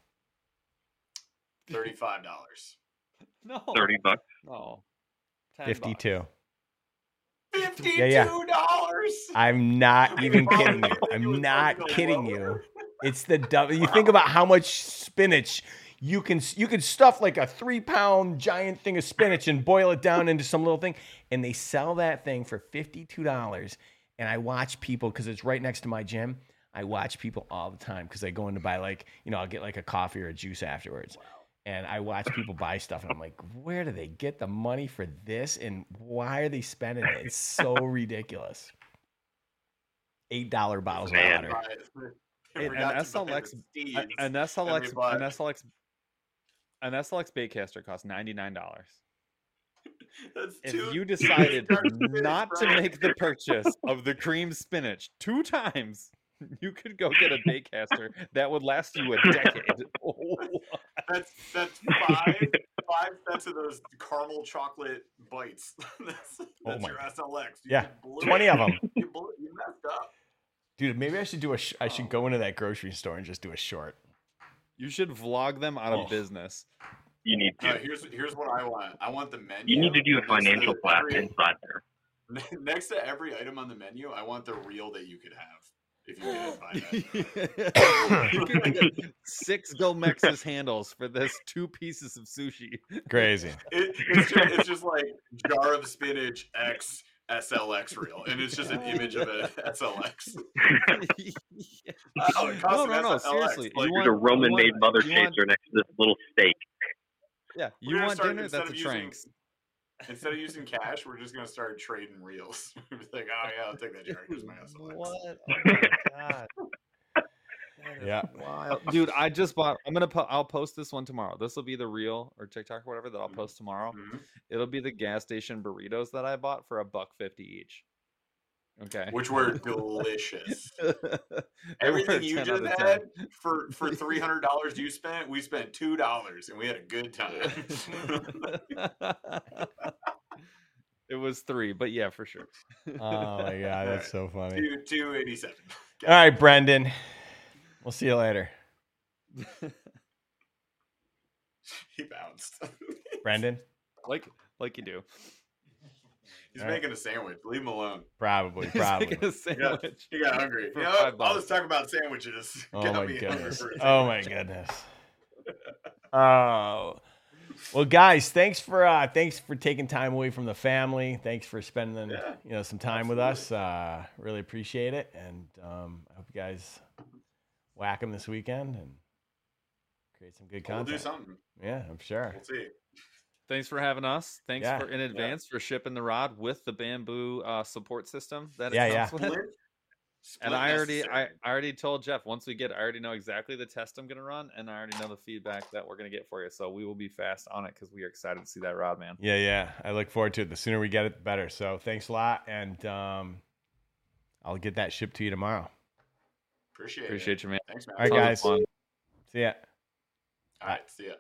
Thirty-five dollars. No. Thirty bucks. No. 10 bucks. 52. Fifty-two Yeah, dollars. yeah. I'm not even kidding you. I'm not kidding you. It's the double. You think about how much spinach you can you can stuff like a three pound giant thing of spinach and boil it down into some little thing, and they sell that thing for fifty two dollars. And I watch people because it's right next to my gym. I watch people all the time because I go in to buy like you know I'll get like a coffee or a juice afterwards. And I watch people buy stuff, and I'm like, where do they get the money for this? And why are they spending it? It's so ridiculous. Eight dollar bottles of water. An, an Forgot to buy SLX, the a- Steez. an SLX, an SLX, an SLX baitcaster costs ninety nine dollars. That's If two- you decided jars of spinach, not to make the purchase of the cream spinach two times, you could go get a baitcaster that would last you a decade. Oh, that's that's five five sets of those caramel chocolate bites. that's oh that's my your SLX. You Yeah, 20 it. them. You, blew, you messed up. Dude, maybe I should do a. Sh- I should oh. go into that grocery store and just do a short. You should vlog them out of Oh. business. You need No, to. here's here's what I want. I want the menu. You need to do a financial class inside there. Next to every item on the menu, I want the reel that you could have if you get it by you could get six Gomexus handles for this two pieces of sushi. Crazy. It, it's, just, it's just like jar of spinach X SLX reel, and it's just an image of an SLX. Oh, it costs no, an no, no. SLX. Seriously, Like, you want a Roman made mother you want- chaser next to this little steak. Yeah, you want dinner? That's a of using- Tranks. Instead of using cash, we're just gonna start trading reels. We'll be like, oh yeah, I'll take that jar. Here's my SLX. What? Oh my god. Yeah. Wild. Dude, I just bought. I'm gonna. Po- I'll post this one tomorrow. This will be the reel or TikTok or whatever that I'll post tomorrow. Mhm. It'll be the gas station burritos that I bought for a buck fifty each. Okay. Which were delicious. They were Everything you 10 just out of 10. had for for three hundred dollars you spent, we spent two dollars, and we had a good time. it was three, but yeah, for sure. Oh my god, that's so funny. two two eighty seven. All right, Brendan. We'll see you later, He bounced. Brendan. like, like you do. He's All right. making a sandwich. Leave him alone. Probably, He's probably. making a He got, sandwich. he got hungry. For You know five what? All this talk about sandwiches. Oh got my me goodness. for a Oh my goodness. Oh. Well, guys, thanks for uh thanks for taking time away from the family. Thanks for spending Yeah, you know some time with us. Uh really appreciate it. And um I hope you guys whack them this weekend and create some good content. We'll do something. Yeah, I'm sure. We'll see. Thanks for having us. Thanks Yeah. for in advance for shipping the rod with the bamboo uh, support system that it Yeah, comes yeah. with. Split, And I already, I. I already told Jeff once we get, I already know exactly the test I'm gonna run, and I already know the feedback that we're gonna get for you. So we will be fast on it because we are excited to see that rod, man. Yeah, yeah. I look forward to it. The sooner we get it, the better. So thanks a lot. And um I'll get that shipped to you tomorrow. Appreciate, it. Appreciate it. you, man. Thanks, man. All right, guys. See ya. All right. See ya.